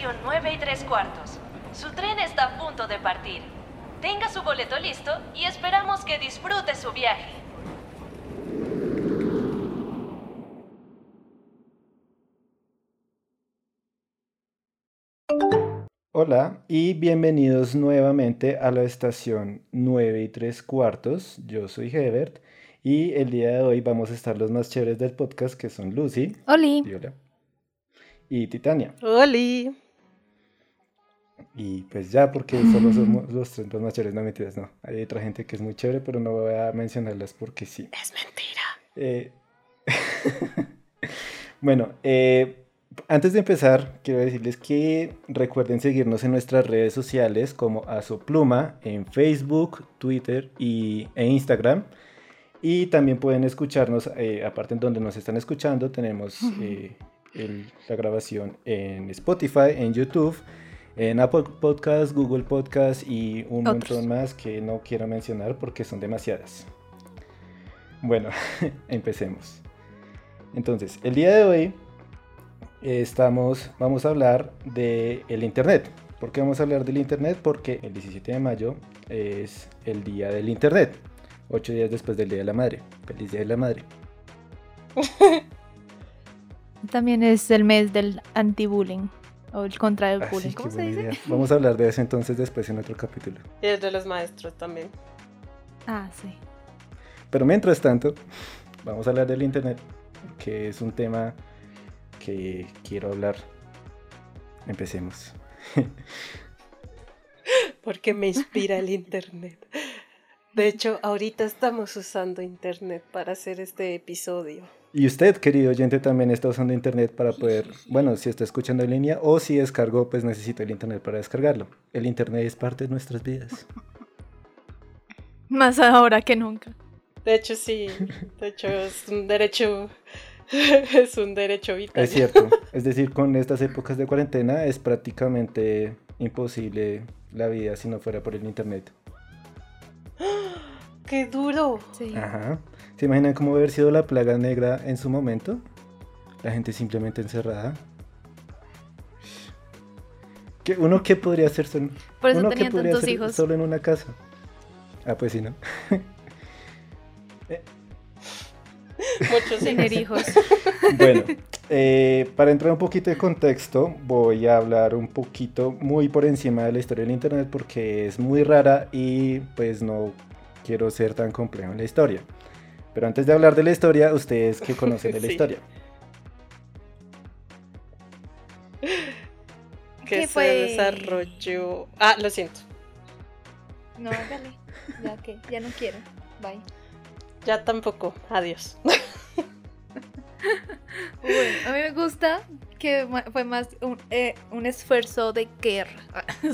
estación 9 y 3 cuartos. Su tren está a punto de partir. Tenga su boleto listo y esperamos que disfrute su viaje. Hola y bienvenidos nuevamente a la estación 9 y 3 cuartos. Yo soy Hebert y el día de hoy vamos a estar los más chéveres del podcast que son Lucy. Oli. y hola, y Titania. Oli. Y pues ya, porque solo somos los tres los más chéveres, no mentiras, no. Hay otra gente que es muy chévere, pero no voy a mencionarlas porque sí. Es mentira. Eh, bueno, eh, antes de empezar, quiero decirles que recuerden seguirnos en nuestras redes sociales como Azopluma en Facebook, Twitter y, e Instagram. Y también pueden escucharnos, eh, aparte en donde nos están escuchando, tenemos eh, el- la grabación en Spotify, en YouTube, en Apple Podcast, Google Podcast y un Otros. montón más que no quiero mencionar porque son demasiadas. Bueno, empecemos. Entonces, el día de hoy estamos, vamos a hablar del el Internet. ¿Por qué vamos a hablar del Internet? Porque el 17 de mayo es el Día del Internet. Ocho días después del Día de la Madre. Feliz Día de la Madre. También es el mes del anti-bullying. O el contra el bullying. ¿Cómo se dice? idea. Vamos a hablar de eso entonces después en otro capítulo. Y el de los maestros también. Ah, sí. Pero mientras tanto, vamos a hablar del Internet, que es un tema que quiero hablar. Empecemos. Porque me inspira el internet. De hecho, ahorita estamos usando internet para hacer este episodio. Y usted, querido oyente, también está usando internet para poder, bueno, si está escuchando en línea o si descargó, pues necesita el internet para descargarlo. El internet es parte de nuestras vidas. Más ahora que nunca. De hecho, sí. De hecho, es un derecho. Es un derecho vital. Es cierto. Es decir, con estas épocas de cuarentena es prácticamente imposible la vida si no fuera por el internet. ¡Qué duro! Sí. Ajá. ¿Se imaginan cómo haber sido la plaga negra en su momento? La gente simplemente encerrada. ¿Qué, ¿Uno qué podría hacer solo? Por eso ¿Uno qué tenían podría tantos hacer hijos. solo en una casa? Ah, pues sí, ¿no? Muchos Tener hijos. hijos. Bueno, eh, para entrar un poquito de contexto, voy a hablar un poquito muy por encima de la historia del Internet porque es muy rara y pues no quiero ser tan complejo en la historia. Pero antes de hablar de la historia, ustedes que conocen de la Sí. historia. Que ¿Qué se fue? desarrolló. Ah, lo siento. No, dale. Ya que, ya no quiero. Bye. Ya tampoco. Adiós. Bueno, a mí me gusta que fue más un, eh, un esfuerzo de guerra.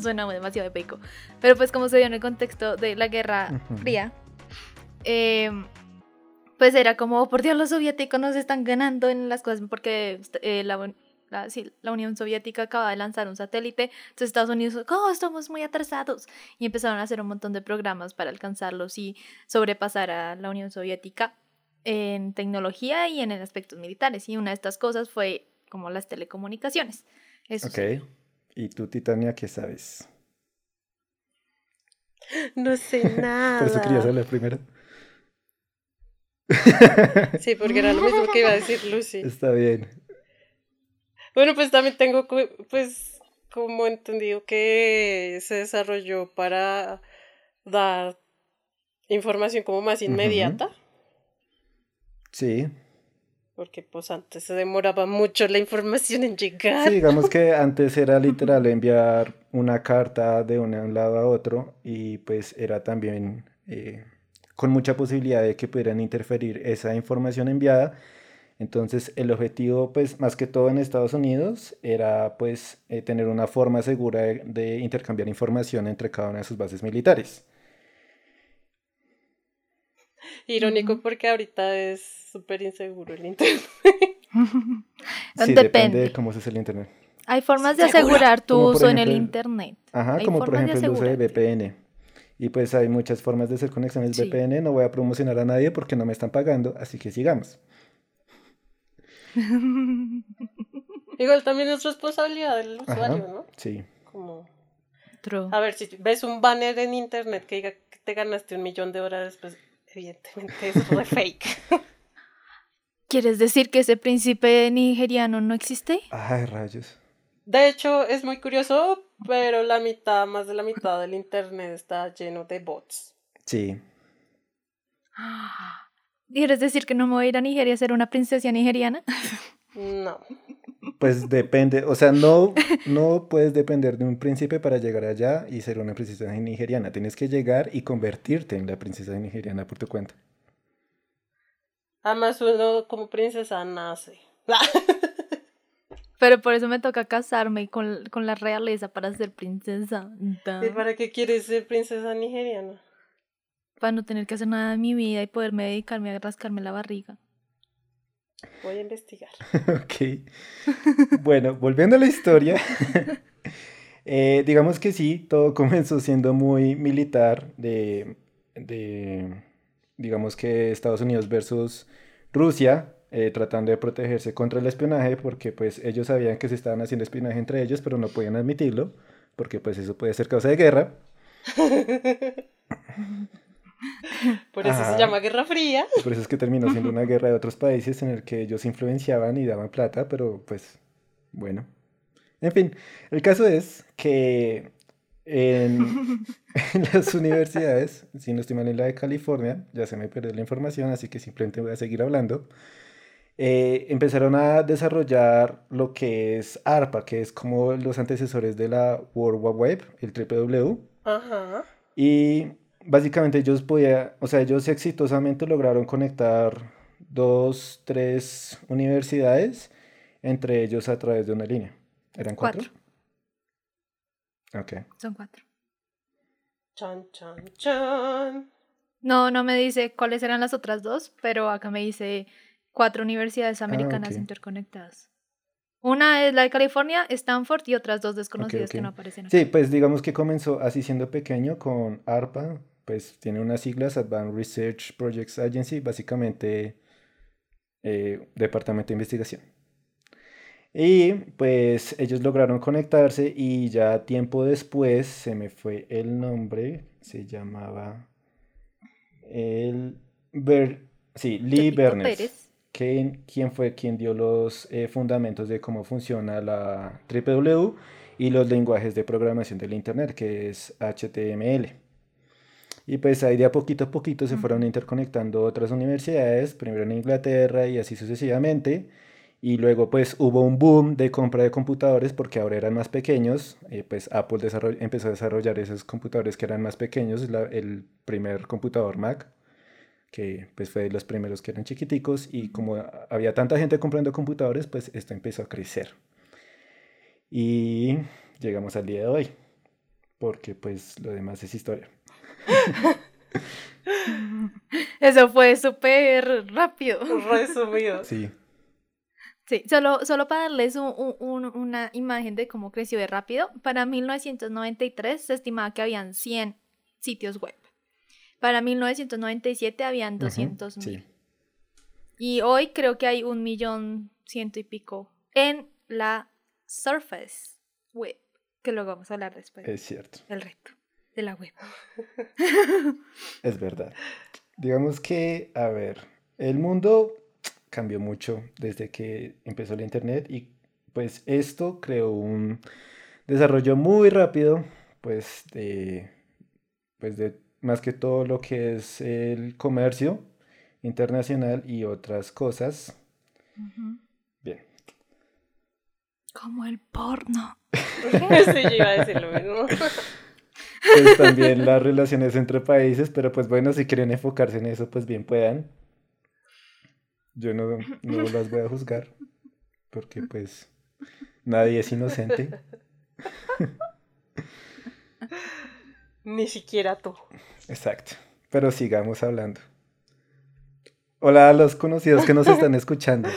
Suena demasiado épico. Pero pues como se dio en el contexto de la Guerra. Fría, eh, pues era como, "Oh, por Dios, los soviéticos nos están ganando en las cosas porque eh, la, la- sí, la Unión Soviética acaba de lanzar un satélite. Entonces Estados Unidos, oh, estamos muy atrasados. Y empezaron a hacer un montón de programas para alcanzarlos y sobrepasar a la Unión Soviética en tecnología y en aspectos militares. Y una de estas cosas fue como las telecomunicaciones. Eso sí. Ok. ¿Y tú, Titania, qué sabes? No sé nada. Por eso quería hablar primero. Sí, porque era lo mismo que iba a decir Lucy. Está bien. Bueno, pues también tengo, pues, como entendido que se desarrolló para dar información como más inmediata, Sí. porque pues antes se demoraba mucho la información en llegar. Sí, digamos que antes era literal enviar una carta de un lado a otro y pues era también eh, con mucha posibilidad de que pudieran interferir esa información enviada. Entonces el objetivo pues más que todo en Estados Unidos era pues eh, tener una forma segura de, de intercambiar información entre cada una de sus bases militares. Irónico porque ahorita es súper inseguro el internet. Sí, Depende. depende de cómo se usa el internet. Hay formas de asegurar tu uso en el internet. Ajá, Hay como por ejemplo el uso de. VPN. Y pues hay muchas formas de hacer conexiones Sí. VPN. No voy a promocionar a nadie porque no me están pagando, así que sigamos. Igual también es responsabilidad del usuario, Ajá, ¿no? Sí. Como, True. a ver, si ves un banner en internet que diga que te ganaste un millón de dólares, pues evidentemente es re fake. ¿Quieres decir que ese príncipe nigeriano no existe? Ay, rayos. De hecho, es muy curioso, pero la mitad, más de la mitad del internet está lleno de bots. Sí. ¿Quieres decir que no me voy a ir a Nigeria a ser una princesa nigeriana? No. Pues depende, o sea, no, no puedes depender de un príncipe para llegar allá y ser una princesa nigeriana. Tienes que llegar y convertirte en la princesa nigeriana por tu cuenta. Además, uno como princesa nace. Pero por eso me toca casarme con, con la realeza para ser princesa. ¿Y para qué quieres ser princesa nigeriana? Para no tener que hacer nada en mi vida y poderme dedicarme a rascarme la barriga. Voy a investigar. Ok. Bueno, volviendo a la historia. eh, digamos que sí, todo comenzó siendo muy militar de, de, digamos que Estados Unidos versus Rusia, eh, tratando de protegerse contra el espionaje, porque pues ellos sabían que se estaban haciendo espionaje entre ellos, pero no podían admitirlo, porque pues eso puede ser causa de guerra. Por eso Ajá. se llama Guerra Fría. Por eso es que terminó siendo una guerra de otros países en el que ellos influenciaban y daban plata, pero pues bueno. En fin, el caso es que en, en las universidades, si no estoy mal en la de California, ya se me perdió la información, así que simplemente voy a seguir hablando, eh, empezaron a desarrollar lo que es ARPA, que es como los antecesores de la World Wide Web, el www. Ajá. Y básicamente ellos podían, o sea, ellos exitosamente lograron conectar dos, tres universidades entre ellos a través de una línea. ¿Eran cuatro? Ok. Son cuatro. Chan, chan, chan. No, no me dice cuáles eran las otras dos, pero acá me dice cuatro universidades americanas ok. interconectadas. Una es la de California, Stanford y otras dos desconocidas que no aparecen aquí. Sí, pues digamos que comenzó así siendo pequeño con ARPA, pues tiene unas siglas, Advanced Research Projects Agency, básicamente eh, Departamento de Investigación. Y pues ellos lograron conectarse y ya tiempo después se me fue el nombre, se llamaba el Ber- sí, Lee Bernes Pérez. Que- quien fue quien dio los eh, fundamentos de cómo funciona la WWW y los lenguajes de programación del Internet, que es HTML. Y pues ahí de a poquito a poquito se fueron interconectando otras universidades, primero en Inglaterra y así sucesivamente. Y luego pues hubo un boom de compra de computadores porque ahora eran más pequeños. eh, pues Apple empezó a desarrollar esos computadores que eran más pequeños, la- el primer computador Mac que pues fue de los primeros que eran chiquiticos y como había tanta gente comprando computadores, pues esto empezó a crecer. Y llegamos al día de hoy, porque pues lo demás es historia. Eso fue súper rápido. Resumido. Sí, Sí, solo, solo para darles un- una imagen de cómo creció de rápido, para 1993 se estimaba que habían 100 sitios web. Para 1997 habían ujú, 200 mil. sí, Y hoy creo que hay un millón ciento y pico en la Surface Web, que luego vamos a hablar después es cierto, del reto de la web. es verdad. Digamos que, a ver, el mundo cambió mucho desde que empezó el Internet y pues esto creó un desarrollo muy rápido, pues de, pues de más que todo lo que es el comercio internacional y otras cosas. Bien, Como el porno. sí, yo iba a decir lo mismo. pues también las relaciones entre países, pero pues bueno, si quieren enfocarse en eso, pues bien puedan. Yo no, no las voy a juzgar, porque pues nadie es inocente. Ni siquiera tú. Exacto. Pero sigamos hablando. Hola a los conocidos que nos están escuchando.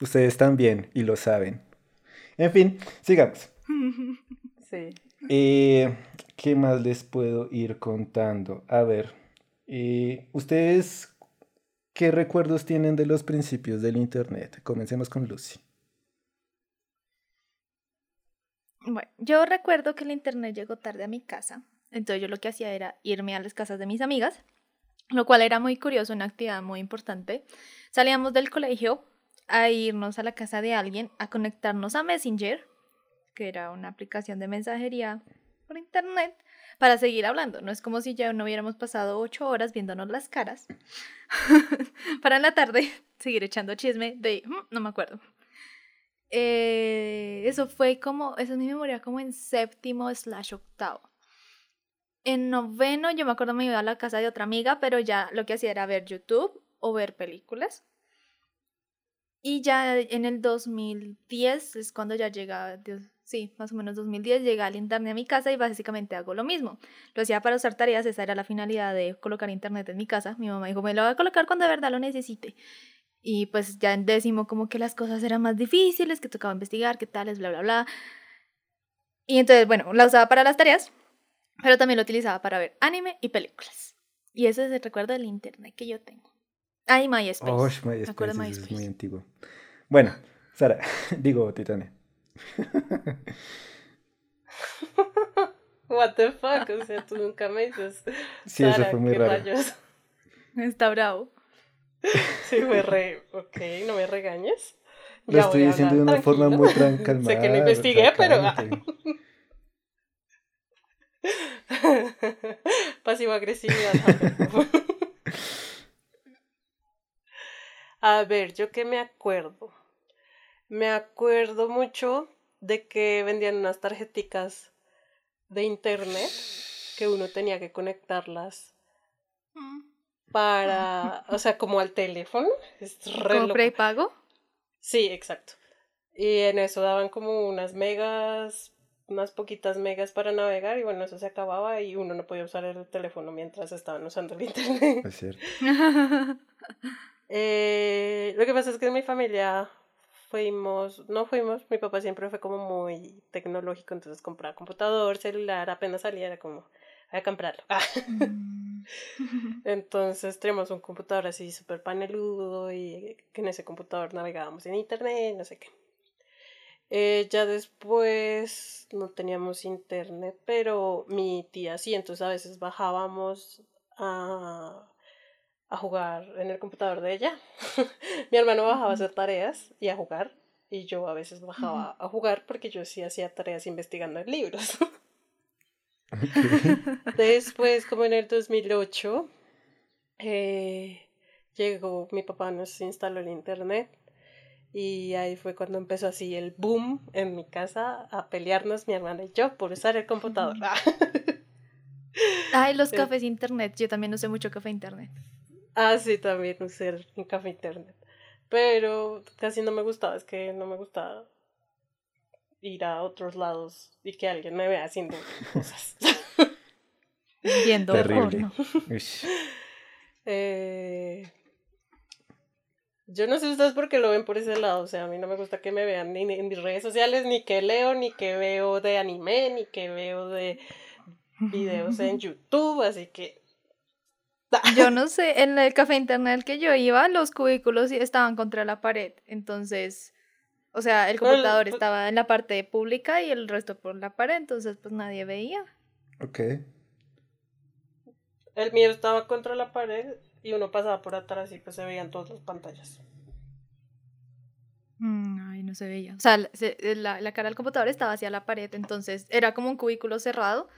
Ustedes también y lo saben. En fin, sigamos. Sí. Eh, ¿qué más les puedo ir contando? A ver, eh, ¿ustedes qué recuerdos tienen de los principios del Internet? Comencemos con Lucy. Bueno, yo recuerdo que el internet llegó tarde a mi casa, entonces yo lo que hacía era irme a las casas de mis amigas, lo cual era muy curioso, una actividad muy importante. Salíamos del colegio a irnos a la casa de alguien, a conectarnos a Messenger, que era una aplicación de mensajería por internet, para seguir hablando. No es como si ya no hubiéramos pasado ocho horas viéndonos las caras, para en la tarde seguir echando chisme de, "Mm, no me acuerdo. Eh, eso fue como, esa es mi memoria, como en séptimo slash octavo. En noveno yo me acuerdo me iba a la casa de otra amiga, pero ya lo que hacía era ver YouTube o ver películas. Y ya en el 2010 es cuando ya llega, sí, más o menos 2010, llega el internet a mi casa y básicamente hago lo mismo. Lo hacía para usar tareas, esa era la finalidad de colocar internet en mi casa. Mi mamá dijo, me lo voy a colocar cuando de verdad lo necesite. Y pues ya en décimo como que las cosas eran más difíciles, que tocaba investigar, qué tales, bla, bla, bla. Y entonces, bueno, la usaba para las tareas, pero también lo utilizaba para ver anime y películas. Y ese es el recuerdo del internet que yo tengo. Ah, y MySpace. Oh, Me acuerdo MySpace, de eso es MySpace. muy antiguo. Bueno, Sara, digo, Titane. What the fuck, o sea, tú nunca me dices. Sí, eso Sara, fue muy ¿qué raro. rayos? Está bravo. Sí, fue re. Ok, no me regañes. Lo Ya estoy diciendo de una forma muy tran- calmada. Sé que no investigué, pero. cálmate. Pasivo agresividad. A ver, yo qué me acuerdo. Me acuerdo mucho de que vendían unas tarjeticas de internet que uno tenía que conectarlas para, o sea, como al teléfono. Es re ¿Como loco. prepago? Sí, exacto. Y en eso daban como unas megas, unas poquitas megas para navegar y bueno, eso se acababa y uno no podía usar el teléfono mientras estaban usando el internet. Es cierto. Eh, lo que pasa es que en mi familia fuimos, no fuimos, mi papá siempre fue como muy tecnológico, entonces compraba computador, celular, apenas salía era como, voy a comprarlo. Mm. Entonces tenemos un computador así súper paneludo y que en ese computador navegábamos en internet, no sé qué. Eh, ya después no teníamos internet, pero mi tía sí, entonces a veces bajábamos a, a jugar en el computador de ella. mi hermano bajaba a hacer tareas y a jugar, y yo a veces bajaba a jugar porque yo sí hacía tareas investigando en libros. Después, como en el 2008, eh, llegó, mi papá nos instaló el internet y ahí fue cuando empezó así el boom en mi casa a pelearnos mi hermana y yo por usar el computador. Ay, los cafés internet. Yo también usé mucho café internet. ah, sí, también usé un café internet. Pero casi no me gustaba, es que no me gustaba ir a otros lados y que alguien me vea haciendo cosas. Viendo Terrible. porno. Eh, yo no sé ustedes por qué lo ven por ese lado, o sea, a mí no me gusta que me vean ni en mis redes sociales, ni que leo, ni que veo de anime, ni que veo de videos en YouTube, así que... Yo no sé, en el café internet que yo iba, los cubículos sí estaban contra la pared. Entonces, o sea, el- computador pues- estaba en la parte pública y el resto por la pared. Entonces, pues nadie veía. Ok. El mío estaba contra la pared y uno pasaba por atrás y pues se veían todas las pantallas. Mm, Ay, no se veía. O sea, la, se- la- la cara del computador estaba hacia la pared. Entonces, era como un cubículo cerrado.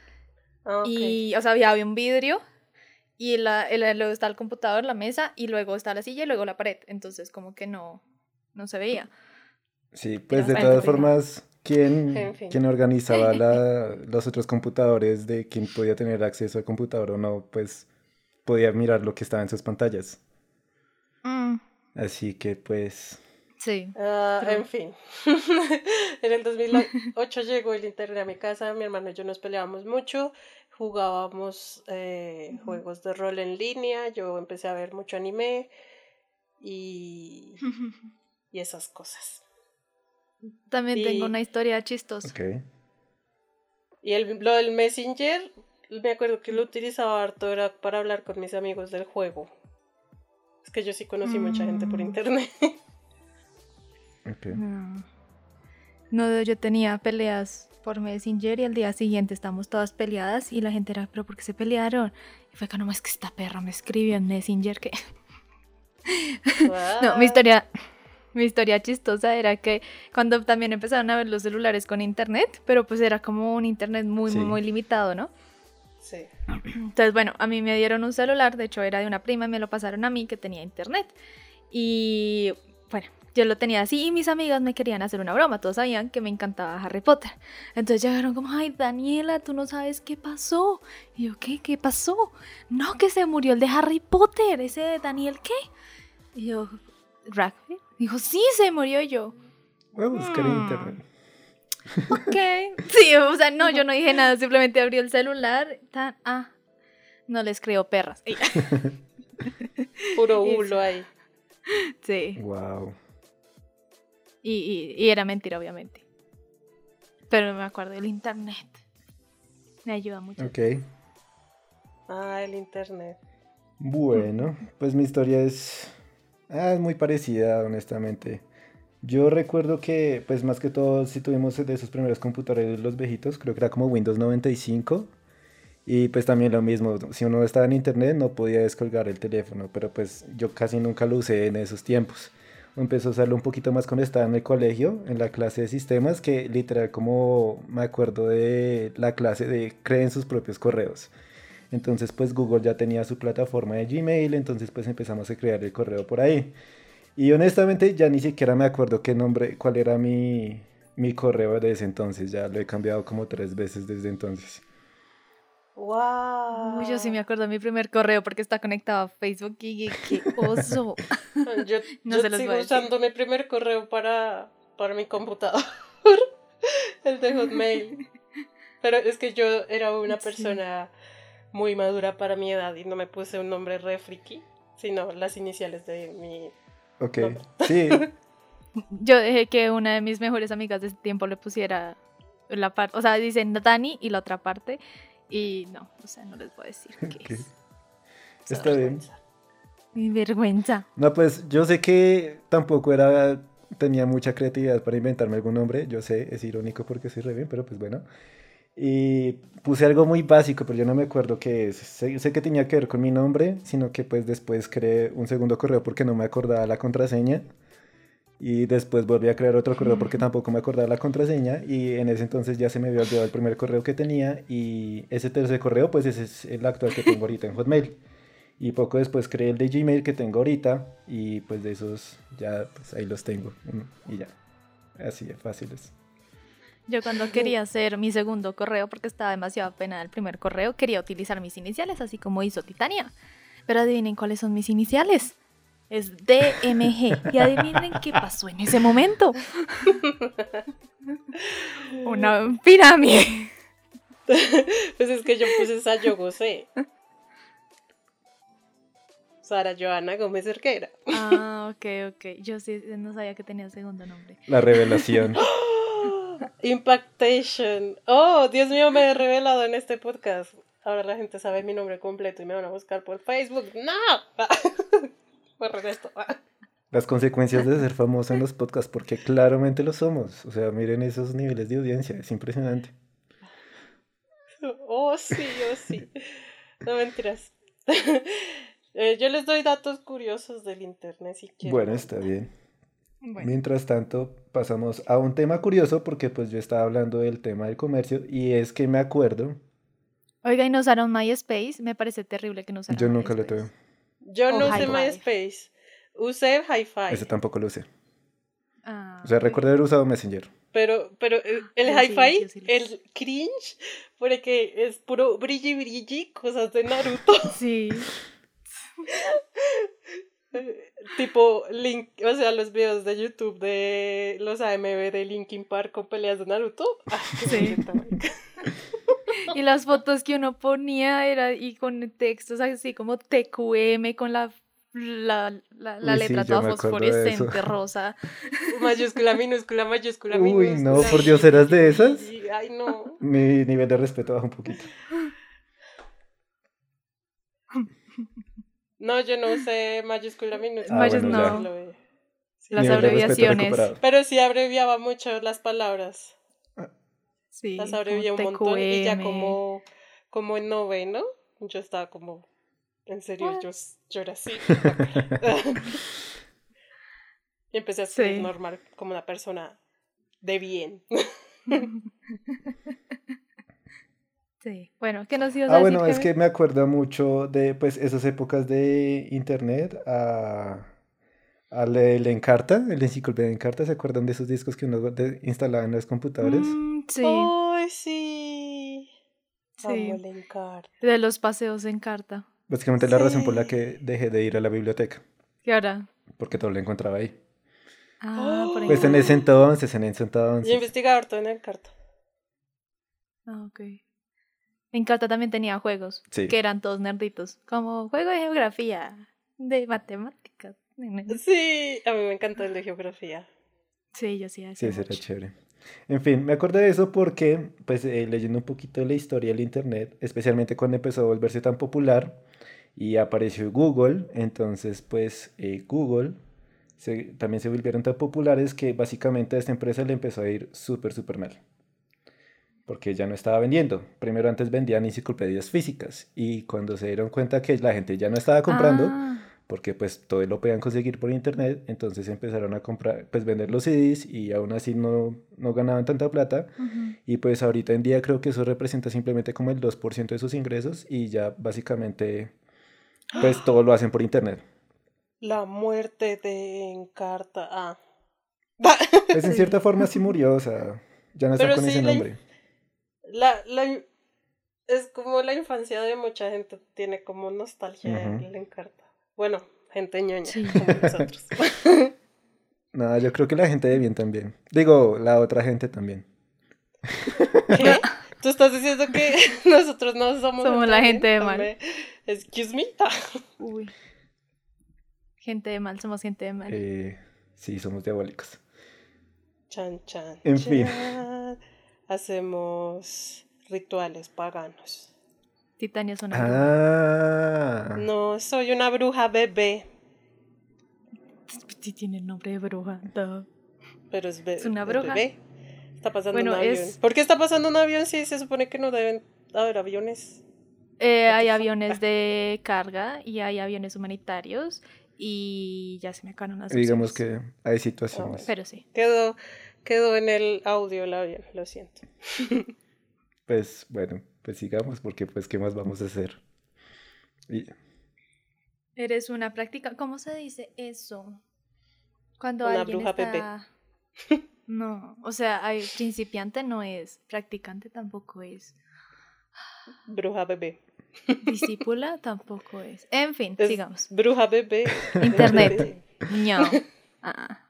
Ah. Y, o sea, había, había un vidrio. Y la, el- luego está el computador, la mesa. Y luego está la silla y luego la pared. Entonces, como que no, no se veía. Sí, pues de todas feo. formas, ¿quién, En fin. quién organizaba la- los otros computadores de quién podía tener acceso al computador o no? Pues podía mirar lo que estaba en sus pantallas. Mm, Así que pues... sí. Ah, Pero- en fin. en el 2008 llegó el internet a mi casa, mi hermano y yo nos peleábamos mucho, jugábamos eh, juegos de rol en línea, yo empecé a ver mucho anime y, y esas cosas. También Y- tengo una historia chistosa. Ok. Y el, lo del Messenger, me acuerdo que lo utilizaba harto era para hablar con mis amigos del juego. Es que yo sí conocí mucha gente por Mm. internet. ok. No. No, yo tenía peleas por Messenger y al día siguiente estamos todas peleadas y la gente era, pero ¿por qué se pelearon? Y fue que no, es que esta perra me escribió en Messenger que... no, mi historia, mi historia chistosa era que cuando también empezaron a ver los celulares con internet, pero pues era como un internet muy, Sí. muy limitado, ¿no? Sí. Entonces, bueno, a mí me dieron un celular, de hecho era de una prima y me lo pasaron a mí que tenía internet. Y bueno, yo lo tenía así y mis amigas me querían hacer una broma, todos sabían que me encantaba Harry Potter. Entonces llegaron como, ay, Daniela, tú no sabes qué pasó. Y yo, ¿qué? ¿Qué pasó? No, que se murió el de Harry Potter, ese de Daniel, ¿qué? Y yo, ¿Radcliffe? Dijo, sí, se murió Y yo. Voy a buscar en Mm. internet. Ok. Sí, o sea, no, yo no dije nada, simplemente abrí el celular. Tan, ah, no les creo perras. Puro bulo ahí. Sí, Wow. y, y- y era mentira, obviamente. Pero me acuerdo del internet. Me ayuda mucho. Ok. Ah, el internet. Bueno, pues mi historia es, ah, es muy parecida, honestamente. Yo recuerdo que, pues más que todo, si tuvimos de esos primeros computadores, los viejitos, creo que era como Windows 95. Y pues también lo mismo, si uno estaba en internet no podía descolgar el teléfono, pero pues yo casi nunca lo usé en esos tiempos. Empecé a usarlo un poquito más cuando estaba en el colegio, en la clase de sistemas, que literal como me acuerdo de la clase de creen sus propios correos. Entonces pues Google ya tenía su plataforma de Gmail, entonces pues empezamos a crear el correo por ahí. Y honestamente ya ni siquiera me acuerdo qué nombre, cuál era mi, mi correo de ese entonces, ya lo he cambiado como tres veces desde entonces. ¡Wow! Uy, yo sí me acuerdo de mi primer correo porque está conectado a Facebook y qué oso. Yo, No yo se los sigo voy a decir. usando mi primer correo para, para mi computador. el de Hotmail. Pero es que yo era una Sí. persona muy madura para mi edad y no me puse un nombre re friki, sino las iniciales de mi... Ok, sí, Yo dejé que una de mis mejores amigas de ese tiempo le pusiera la parte, o sea, dicen Dani y la otra parte. Y no, o sea, no les voy a decir qué es. está bien. Mi vergüenza. No, pues yo sé que tampoco era, tenía mucha creatividad para inventarme algún nombre, yo sé, es irónico porque soy re bien, pero pues bueno. Y puse algo muy básico, pero yo no me acuerdo qué es. Sé, sé que tenía que ver con mi nombre, sino que pues después creé un segundo correo porque no me acordaba la contraseña. Y después volví a crear otro correo porque tampoco me acordaba la contraseña. Y en ese entonces ya se me había olvidado el primer correo que tenía. Y ese tercer correo, pues ese es el actual que tengo ahorita en Hotmail. Y poco después creé el de Gmail que tengo ahorita. Y pues de esos ya, pues ahí los tengo. Mm, Y ya. Así de fáciles. Yo cuando quería hacer mi segundo correo, porque estaba demasiado pena del primer correo, quería utilizar mis iniciales, así como hizo Titania. Pero adivinen cuáles son mis iniciales. Es DMG. Y adivinen qué pasó en ese momento. Una pirámide. Pues es que yo puse esa yo gocé. Sara Joana Gómez Cerquera. Ah, ok, ok. Yo sí no sabía que tenía segundo nombre. La revelación. Impactation. Oh, Dios mío, me he revelado en este podcast. Ahora la gente sabe mi nombre completo y me van a buscar por Facebook. ¡No! Borren esto. Las consecuencias de ser famoso en los podcasts, porque claramente lo somos. O sea, miren esos niveles de audiencia, es impresionante. Oh, sí, oh, sí. No mentiras. Eh, yo les doy datos curiosos del internet si quieren. Bueno, está bien. Bueno, Mientras tanto, pasamos a un tema curioso, porque pues yo estaba hablando del tema del comercio, y es que me acuerdo, Oiga, y no usaron MySpace. Me parece terrible que no usaron yo nunca lo tuve, Yo Oh, no usé. MySpace. Usé Hi-Fi. ese tampoco lo usé. Ah, O sea, recuerdo haber usado Messenger. Pero, pero el, el Yo sí, Hi-Fi, sí el cringe, porque es puro brilli brilli, cosas de Naruto. Sí. tipo Link, o sea, los videos de YouTube de los AMV de Linkin Park con peleas de Naruto. Ah, Sí. Y las fotos que uno ponía era y con textos así como TQM con la la, la, la Uy, sí, letra yo toda fosforescente rosa. Mayúscula, minúscula, mayúscula, Uy, minúscula. no, por Dios, ¿eras de esas? Y- Ay, no. Mi nivel de respeto baja un poquito. No, yo no usé mayúscula, minúscula. Ah, Mayús- bueno, ya. no. Las abreviaciones. Pero sí abreviaba mucho las palabras. Sí, las abrevié un montón y ya como, como en noveno, yo estaba como, en serio, yo, yo era así. y empecé a Sí. normal, como una persona de bien. Sí, bueno, ¿qué nos ibas a Ah, decir? bueno, es que me acuerdo mucho de pues esas épocas de internet a, a la- el Encarta, el enciclopedia Encarta, ¿se acuerdan de esos discos que uno de- instalaba en los computadores? Mm, sí, ¡Ay, sí! Sí. Amo el Encarta. de los paseos en carta. Básicamente la razón por la Sí. que dejé de ir a la biblioteca, ¿Qué ahora? porque todo lo encontraba ahí. Ah, por Pues en ese entonces, en ese Yo entonces. investigaba harto en Encarta. Ah, ok. En carta también tenía juegos, Sí. que eran todos nerditos, como juego de geografía, de matemáticas. Sí, a mí me encantó el de geografía. Sí, yo sí Sí, ese era chévere. En fin, me acuerdo de eso porque, pues, eh, leyendo un poquito de la historia del Internet, especialmente cuando empezó a volverse tan popular y apareció Google, entonces, pues, eh, Google se- también se volvieron tan populares que básicamente a esta empresa le empezó a ir súper, súper mal. Porque ya no estaba vendiendo. Primero antes vendían enciclopedias físicas y cuando se dieron cuenta que la gente ya no estaba comprando, Ah, porque pues todo lo podían conseguir por internet, entonces empezaron a comprar, pues vender los CDs y aún así no, no ganaban tanta plata ujú. y pues ahorita en día creo que eso representa simplemente como el 2% de sus ingresos y ya básicamente pues todo lo hacen por internet. La muerte de Encarta. Ah. Pues en cierta forma sí murió, o sea, ya no está Pero con sí, ese nombre. La, la, es como la infancia de mucha gente tiene como nostalgia Ujú. del Encarta. Bueno, gente ñoña, Sí. como nosotros. No, yo creo que la gente de bien también. Digo, la otra gente también. ¿Qué? ¿Tú estás diciendo que nosotros no somos, Somos la gente de mal. mal? Excuse me. Uy. Gente de mal, somos gente de mal. Eh, sí, somos diabólicos. Chan, chan. En fin. Hacemos rituales paganos. Titania es una bruja. Ah, No, soy una bruja bebé. Sí tiene el nombre de bruja. duh. Pero es, Es una bruja. bebé. Está pasando Bueno, un avión. es- ¿Por qué está pasando un avión si se supone que no deben haber aviones? Eh, hay aviones de carga y hay aviones humanitarios y ya se me acabaron las digamos opciones. que hay situaciones. Pero sí. Quedó, quedó en el audio avión, lo siento. Pues bueno, pues sigamos porque pues qué más vamos a hacer. Y- Eres una práctica. ¿Cómo se dice eso? Cuando Una alguien bruja bebé. está... No, o sea, hay principiante no es, practicante tampoco es, Bruja bebé. Discípula tampoco es. En fin, Es sigamos. Bruja bebé. Internet. No. Ah.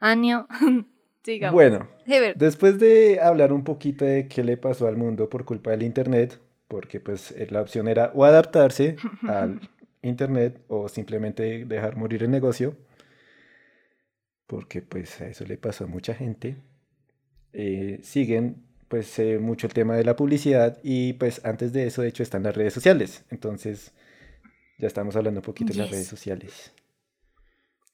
Año. sigamos. Bueno, Heber, después de hablar un poquito de qué le pasó al mundo por culpa del internet, porque pues eh, la opción era o adaptarse al internet o simplemente dejar morir el negocio, porque pues a eso le pasó a mucha gente. Eh, siguen pues eh, mucho el tema de la publicidad y pues antes de eso de hecho están las redes sociales, entonces ya estamos hablando un poquito de las redes sociales.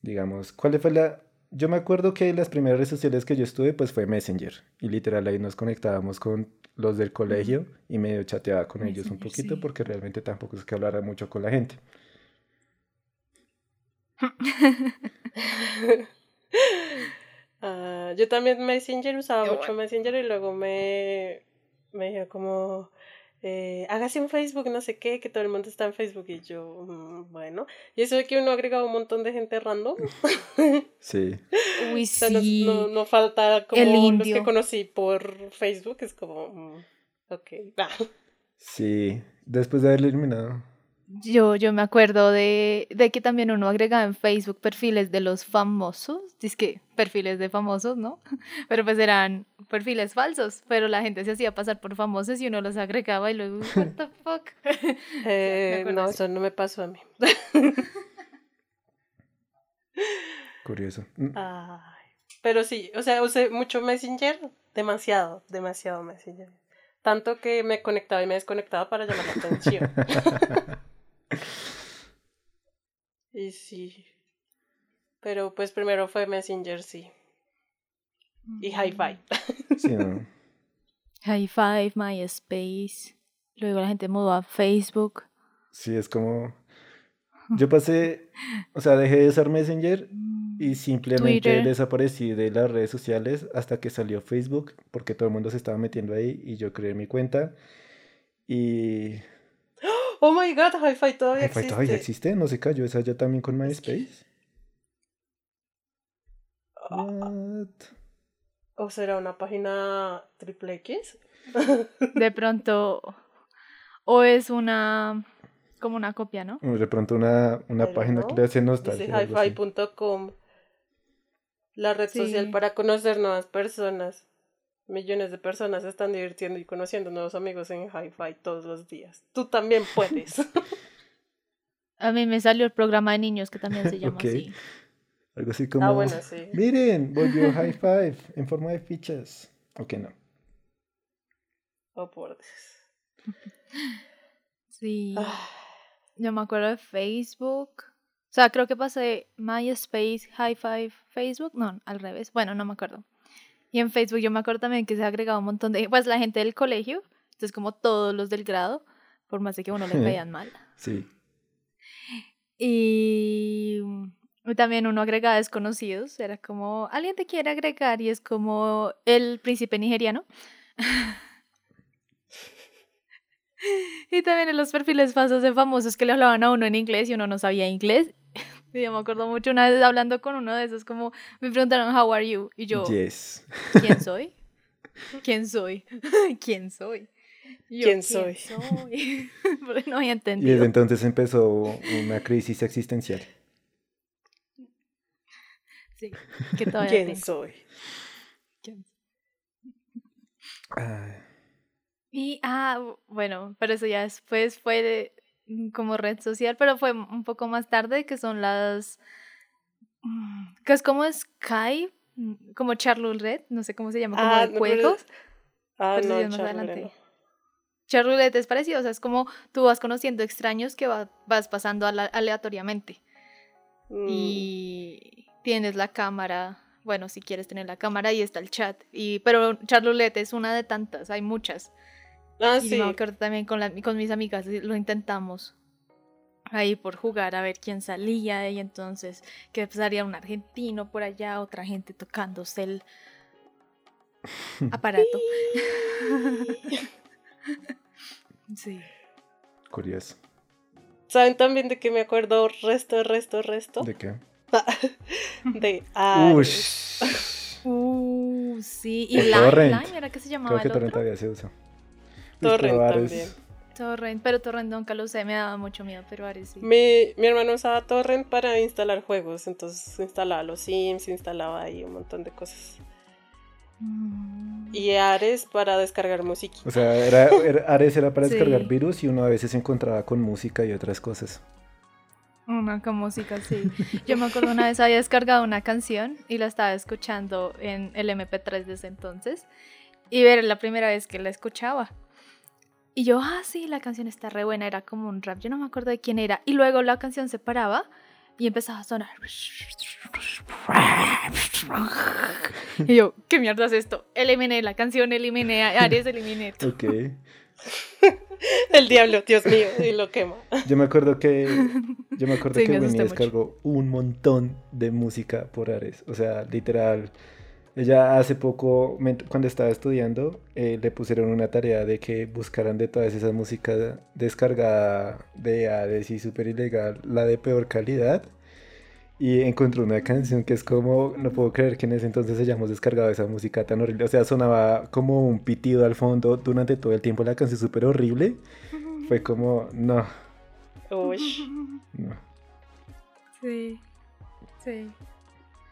Digamos, ¿cuál fue la...? Yo me acuerdo que las primeras redes sociales que yo estuve pues fue Messenger y literal ahí nos conectábamos con los del colegio y medio chateaba con ellos un poquito sí. porque realmente tampoco es que hablara mucho con la gente. Ah, yo también Messenger usaba Qué mucho Messenger y luego me, me dijeron como, eh, hágase un Facebook, no sé qué, que todo el mundo está en Facebook y yo, "Mm, bueno. Y eso de que uno ha agregado un montón de gente random. Sí, uy, O sea, no, sí. no, no falta como El los que conocí por Facebook, es como, mm, ok, va. sí, después de haberlo eliminado. Yo, yo me acuerdo de, de que también uno agregaba en Facebook perfiles de los famosos, es que perfiles de famosos, ¿no? Pero pues eran perfiles falsos, pero la gente se hacía pasar por famosos y uno los agregaba y luego, what the fuck. Eh, no, eso. no me pasó a mí. Curioso. Ay, pero sí, o sea, usé mucho Messenger, demasiado, demasiado Messenger. Tanto que me conectaba y me desconectaba para llamar la atención. Y sí. Pero pues primero fue Messenger, sí. Y Hi-Fi. Sí, no. High Five, MySpace. Luego la gente mudó a Facebook. Sí, es como... Yo pasé, o sea, dejé de usar Messenger y simplemente Twitter. desaparecí de las redes sociales hasta que salió Facebook, porque todo el mundo se estaba metiendo ahí y yo creé mi cuenta. Y... Oh my god, Hi-Fi todavía Hi-Fi existe. todavía existe, no se cayó esa ya también con MySpace. What? ¿O será una página triple X? De pronto. O es una. Como una copia, ¿no? De pronto una, una Pero página no, que le hace Dice nostalgia. así. hifi.com. La red Sí. social para conocer nuevas personas. Millones de personas se están divirtiendo y conociendo nuevos amigos en Hi-Fi todos los días. Tú también puedes. A mí me salió el programa de niños que también se llama Ok. así. Algo así como... ah, bueno, sí. Miren, volvió High Five en forma de fichas. Ok, no. Oh, por Dios. Sí. Ah, Yo me acuerdo de Facebook. O sea, creo que pasé MySpace, High Five, Facebook. No, al revés. Bueno, no me acuerdo. Y en Facebook yo me acuerdo también que se ha agregado un montón de... Pues la gente del colegio. Entonces como todos los del grado. Por más de que uno le caían mal. Sí. Y y también uno agregaba desconocidos. Era como, alguien te quiere agregar y es como el príncipe nigeriano. y también en los perfiles falsos de famosos que le hablaban a uno en inglés y uno no sabía inglés. Y yo me acuerdo mucho una vez hablando con uno de esos, como me preguntaron, How are you? Y yo, Yes. ¿quién soy? ¿Quién soy? ¿Quién soy? Y yo, ¿Quién soy? soy? Porque no había Y entendido. desde entonces empezó una crisis existencial. Sí, que todavía ¿Quién tengo. soy? ¿Quién Ay, Y, ah, bueno, pero eso ya después fue de- como red social, pero fue un poco más tarde, que son las, mm, que es como Skype, mm, como Charlotte, no sé cómo se llama, como Ah, de no, juegos. Ah, pero no, más adelante. no. Charlotte es parecido, o sea, es como tú vas conociendo extraños que va- vas pasando aleatoriamente. Mm, Y tienes la cámara, bueno, si quieres tener la cámara, y está el chat. Y, pero Charlotte es una de tantas, hay muchas. Ah, Y sí. me acuerdo también con, la- con mis amigas, lo intentamos ahí por jugar a ver quién salía y entonces que salía un argentino por allá, otra gente tocándose el aparato. sí. curioso. ¿Saben también de qué me acuerdo? Resto, resto, resto. ¿De qué? De Ares. Ush. Uh, sí. Y Lime, Torrent. Lime, ¿era que se llamaba Creo que el Torrent otro? todavía se usa. Torrent también. Torrent, pero Torrent nunca lo usé, me daba mucho miedo, pero Ares sí. Mi, mi hermano usaba Torrent para instalar juegos, entonces instalaba los Sims, instalaba ahí un montón de cosas. Mm. Y Ares para descargar música. O sea, era, era- Ares era para Sí. descargar virus y uno a veces se encontraba con música y otras cosas. Una con música, sí. Yo me acuerdo una vez había descargado una canción y la estaba escuchando en el MP3 desde entonces. Y era la primera vez que la escuchaba. Y yo, ah, sí, la canción está re buena, era como un rap, yo no me acuerdo de quién era. Y luego la canción se paraba y empezaba a sonar. Y yo, ¿qué mierda es esto? Eliminé la canción, eliminé a Aries, eliminé todo. Ok. El diablo, Dios mío, y lo quema. Yo me acuerdo que yo me acuerdo Sí, que me Winnie asusté mucho. descargó un montón de música por Ares. O sea, literal. Ella hace poco, cuando estaba estudiando, eh, le pusieron una tarea de que buscaran de todas esas músicas descargada de Ares y súper ilegal, la de peor calidad. Y encontró una canción que es como, no puedo creer que en ese entonces hayamos descargado esa música tan horrible. O sea, sonaba como un pitido al fondo durante todo el tiempo, la canción súper horrible. Fue como, no, Uy. no. Sí, sí.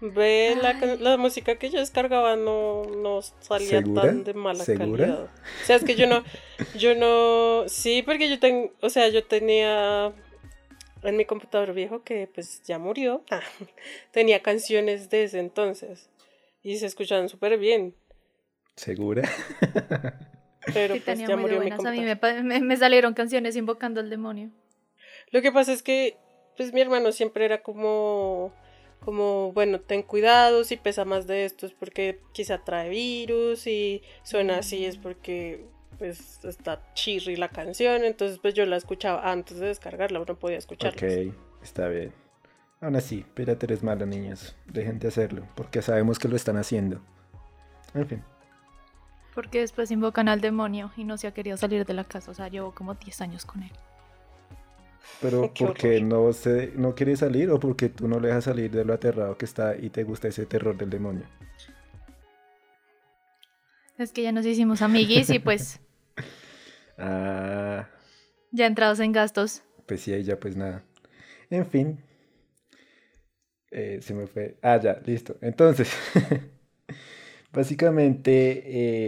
Ve, la, la música que yo descargaba no, no salía ¿Segura? tan de mala ¿Segura? calidad. O sea, es que yo no, yo no, sí, porque yo tengo, o sea, yo tenía en mi computador viejo que pues ya murió, ah, tenía canciones de ese entonces y se escuchaban súper bien, Sí, pero ¿Segura? pues tenía ya murió mi buenas. A mí computador. me, me- me salieron canciones invocando al demonio. Lo que pasa es que, pues mi hermano siempre era como como, bueno, ten cuidado, si pesa más de esto es porque quizá trae virus y suena así es porque pues está chirri la canción, entonces pues yo la escuchaba antes de descargarla, no podía escucharla. Ok, está bien. Aún así, piratería es malo, niños. Dejen de hacerlo, porque sabemos que lo están haciendo. En fin. Porque después invocan al demonio y no se ha querido salir de la casa. O sea, llevo como 10 años con él. Pero porque no se, no quiere salir o porque tú no le dejas salir de lo aterrado que está y te gusta ese terror del demonio. Es que ya nos hicimos amiguis y pues Ah, ya entrados en gastos. pues sí, ahí ya pues nada. En fin. Eh, se me fue. Ah, ya, listo. Entonces, básicamente,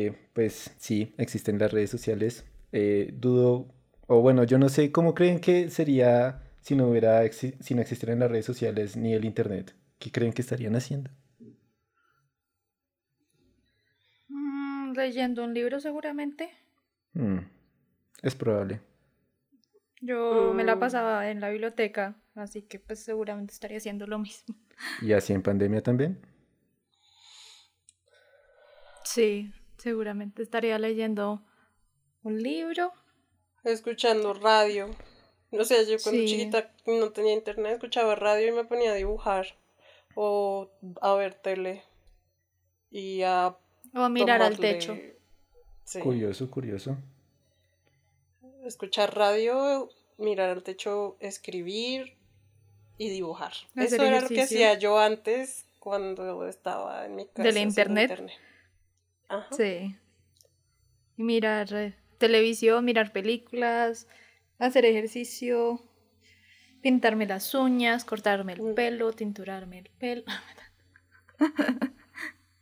eh, pues sí, existen las redes sociales. Eh, dudo, o bueno, yo no sé cómo creen que sería si no hubiera, si no existieran las redes sociales ni el internet. ¿Qué creen que estarían haciendo? Mm, leyendo un libro seguramente. Hmm, es probable. Yo me la Mm. pasaba en la biblioteca, así que pues seguramente estaría haciendo lo mismo. ¿Y así en pandemia también? Sí, seguramente estaría leyendo un libro. Escuchando radio. No sé, yo cuando Sí. chiquita no tenía internet, escuchaba radio y me ponía a dibujar o a ver tele y a O a mirar al techo. Sí. Curioso, curioso. Escuchar radio, mirar al techo, escribir y dibujar. Hacer Eso era lo que hacía yo antes cuando estaba en mi casa. ¿Del sin internet? Ajá. Sí. Y mirar eh, televisión, mirar películas, hacer ejercicio, pintarme las uñas, cortarme el Mm. pelo, tinturarme el pelo.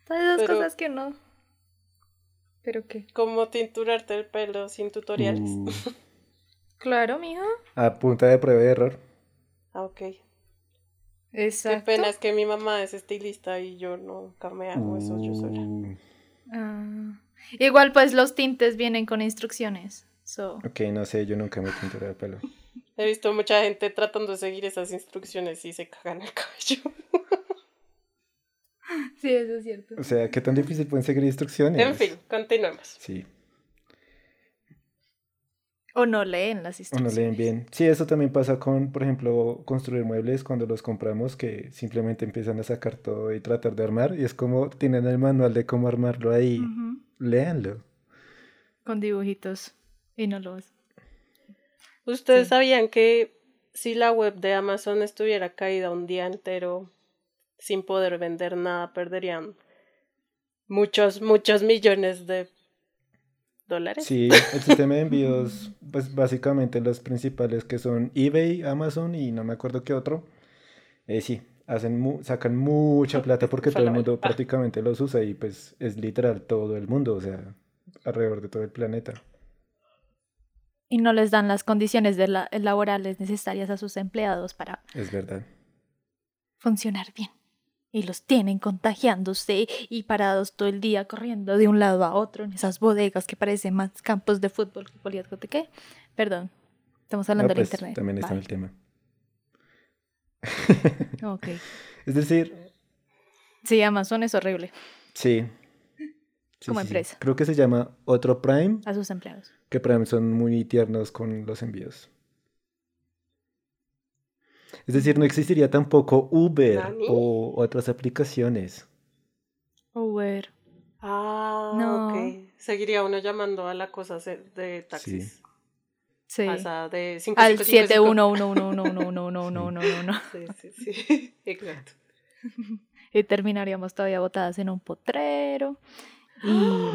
Todas esas Pero- cosas que no. ¿Pero qué? Como tinturarte el pelo sin tutoriales. Uh, Claro, mija. a punta de prueba y error. Ah, ok. Exacto. Qué pena es que mi mamá es estilista y yo nunca me hago eso yo sola. Uh, Ah. Igual pues los tintes vienen con instrucciones. So. ok, no sé, yo nunca me tinturé el pelo. He visto mucha gente tratando de seguir esas instrucciones y se cagan el cabello. Sí, eso es cierto. O sea, ¿qué tan difícil pueden seguir instrucciones? En fin, continuemos. Sí, O no leen las o no instrucciones. leen bien. Sí, eso también pasa con, por ejemplo, construir muebles cuando los compramos, que simplemente empiezan a sacar todo y tratar de armar. Y es como tienen el manual de cómo armarlo ahí. Léanlo. Con dibujitos. Y no lo ves. ¿Ustedes Sí. sabían que si la web de Amazon estuviera caída un día entero sin poder vender nada, perderían muchos, muchos millones de dólares? Sí, el sistema de envíos, pues básicamente los principales que son eBay, Amazon y no me acuerdo qué otro. Eh, sí, hacen mu- sacan mucha plata porque todo el mundo prácticamente los usa y pues es literal todo el mundo, o sea, alrededor de todo el planeta. Y no les dan las condiciones de la- laborales necesarias a sus empleados para Es verdad. funcionar bien. Y los tienen contagiándose y parados todo el día corriendo de un lado a otro en esas bodegas que parecen más campos de fútbol que poliático. ¿Qué? Perdón. Estamos hablando No, del pues, internet. También está en el tema. Ok. Es decir, Sí, Amazon es horrible sí. Sí, Como sí, sí. empresa. Creo que se llama Otro Prime, a sus empleados. que Prime son muy tiernos con los envíos. Es decir, no existiría tampoco Uber ¿Nani? o otras aplicaciones. Uber. Ah, No. ok. Seguiría uno llamando a la cosa de taxis. Sí. O sea, de Al 5555. 711111111. Sí, sí, sí. Exacto. Y terminaríamos todavía botadas en un potrero. Y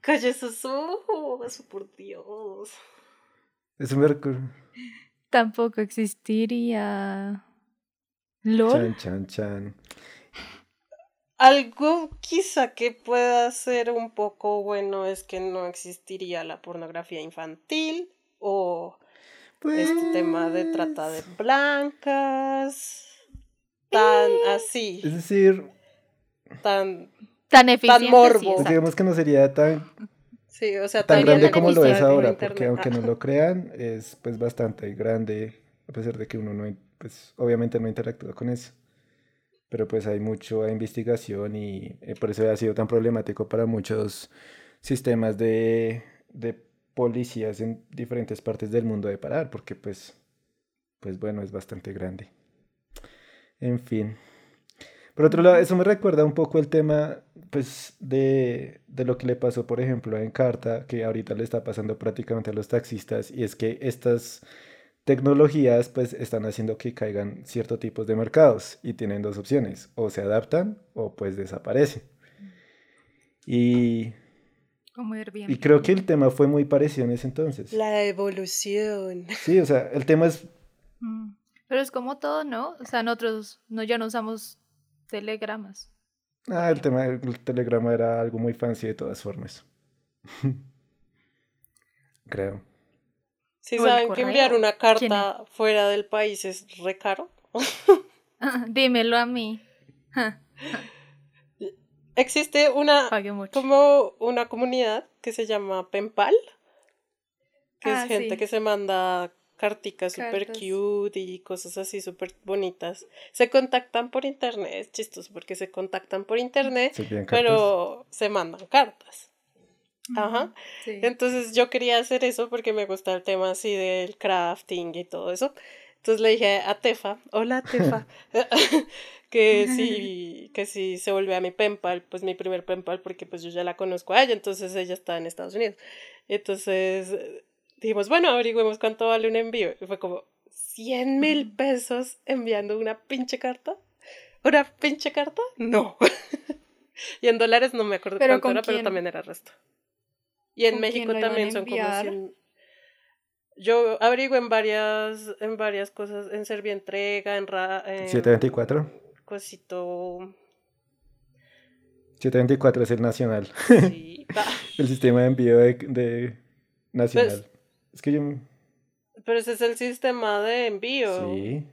Calle esos ojos, por Dios. Es un mercurio. Tampoco existiría. LOL. Chan, chan, chan. Algo quizá que pueda ser un poco bueno es que no existiría la pornografía infantil o este tema de trata de blancas. Tan así, Es decir, tan, Tan eficiente. morbo. sí, exacto. digamos que no sería tan, sí, o sea, tan grande como lo es ahora, porque aunque no lo crean, es pues bastante grande, a pesar de que uno no, pues obviamente no interactúa con eso. pero pues hay mucha investigación y eh, por eso ha sido tan problemático para muchos sistemas de, de policías en diferentes partes del mundo de parar, porque pues, pues bueno, es bastante grande. En fin. Por otro lado, eso me recuerda un poco el tema, pues, de, de, lo que le pasó, por ejemplo, en Carta, que ahorita le está pasando prácticamente a los taxistas, y es que estas tecnologías, pues, están haciendo que caigan ciertos tipos de mercados, y tienen dos opciones, o se adaptan o pues desaparecen. Y como. Y creo que el tema fue muy parecido en ese entonces. La evolución. Sí, o sea, el tema es... Mm, pero es como todo, ¿no? O sea, nosotros no, ya no usamos telegramas. Ah, el tema del telegrama era algo muy fancy de todas formas. creo. ¿Sí saben que enviar una carta fuera del país es re caro? Dímelo a mí. Existe una como una comunidad que se llama Penpal, que es ah, gente que se manda carticas super cute y cosas así súper bonitas. Se contactan por internet, es chistoso porque se contactan por internet, pero se mandan cartas. Ajá. Entonces yo quería hacer eso porque me gusta el tema así del crafting y todo eso. Entonces le dije a Tefa, hola Tefa, que si, que si se vuelve a mi penpal, pues mi primer penpal, porque pues yo ya la conozco a ella, entonces ella está en Estados Unidos. Entonces dijimos, bueno, averigüemos cuánto vale un envío. Y fue como 100 mil pesos enviando una pinche carta. ¿Una pinche carta? No. y en dólares no me acuerdo ¿Pero cuánto era, pero también era resto. Y en México también son como 100. Yo averiguo en varias, en varias cosas, en Servientrega, en... Ra, en 724 cosito. 724 es el nacional. Sí. el sistema de envío de, nacional. Pues, es que yo. Pero ese es el sistema de envío. Sí.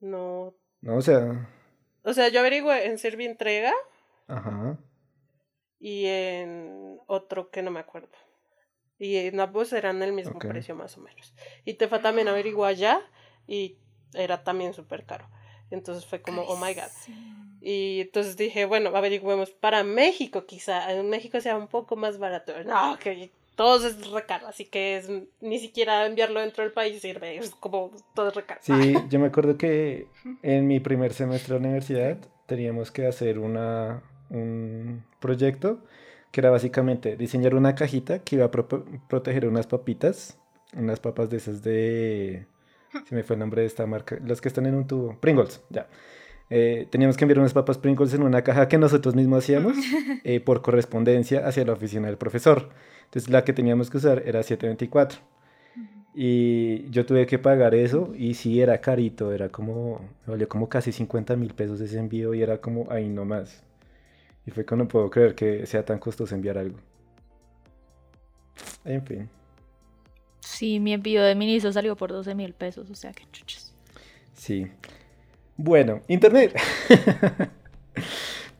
No. No, o sea. O sea, yo averiguo en Servientrega. Ajá. Y en otro que no me acuerdo. Y en ambos eran el mismo precio más o menos. Y Tefa también averiguó allá y era también súper caro. Entonces fue como, oh my god. Y entonces dije, bueno, averigüemos para México quizá. En México sea un poco más barato. No, que todo es recaro, así que es, ni siquiera enviarlo dentro del país sirve, es como todo es recaro. Sí, yo me acuerdo que en mi primer semestre de universidad teníamos que hacer una, un proyecto que era básicamente diseñar una cajita que iba a proteger unas papitas, unas papas de esas de se me fue el nombre de esta marca, los que están en un tubo, Pringles, ya. Eh, teníamos que enviar unas papas Pringles en una caja que nosotros mismos hacíamos eh, por correspondencia hacia la oficina del profesor. Entonces la que teníamos que usar era 724. Y yo tuve que pagar eso y sí era carito, era como, me valió como casi 50 mil pesos ese envío y era como ahí nomás. Y fue que no puedo creer que sea tan costoso enviar algo. En fin. Sí, mi envío de ministro salió por 12 mil pesos, o sea que chuches. Sí. Bueno, Internet.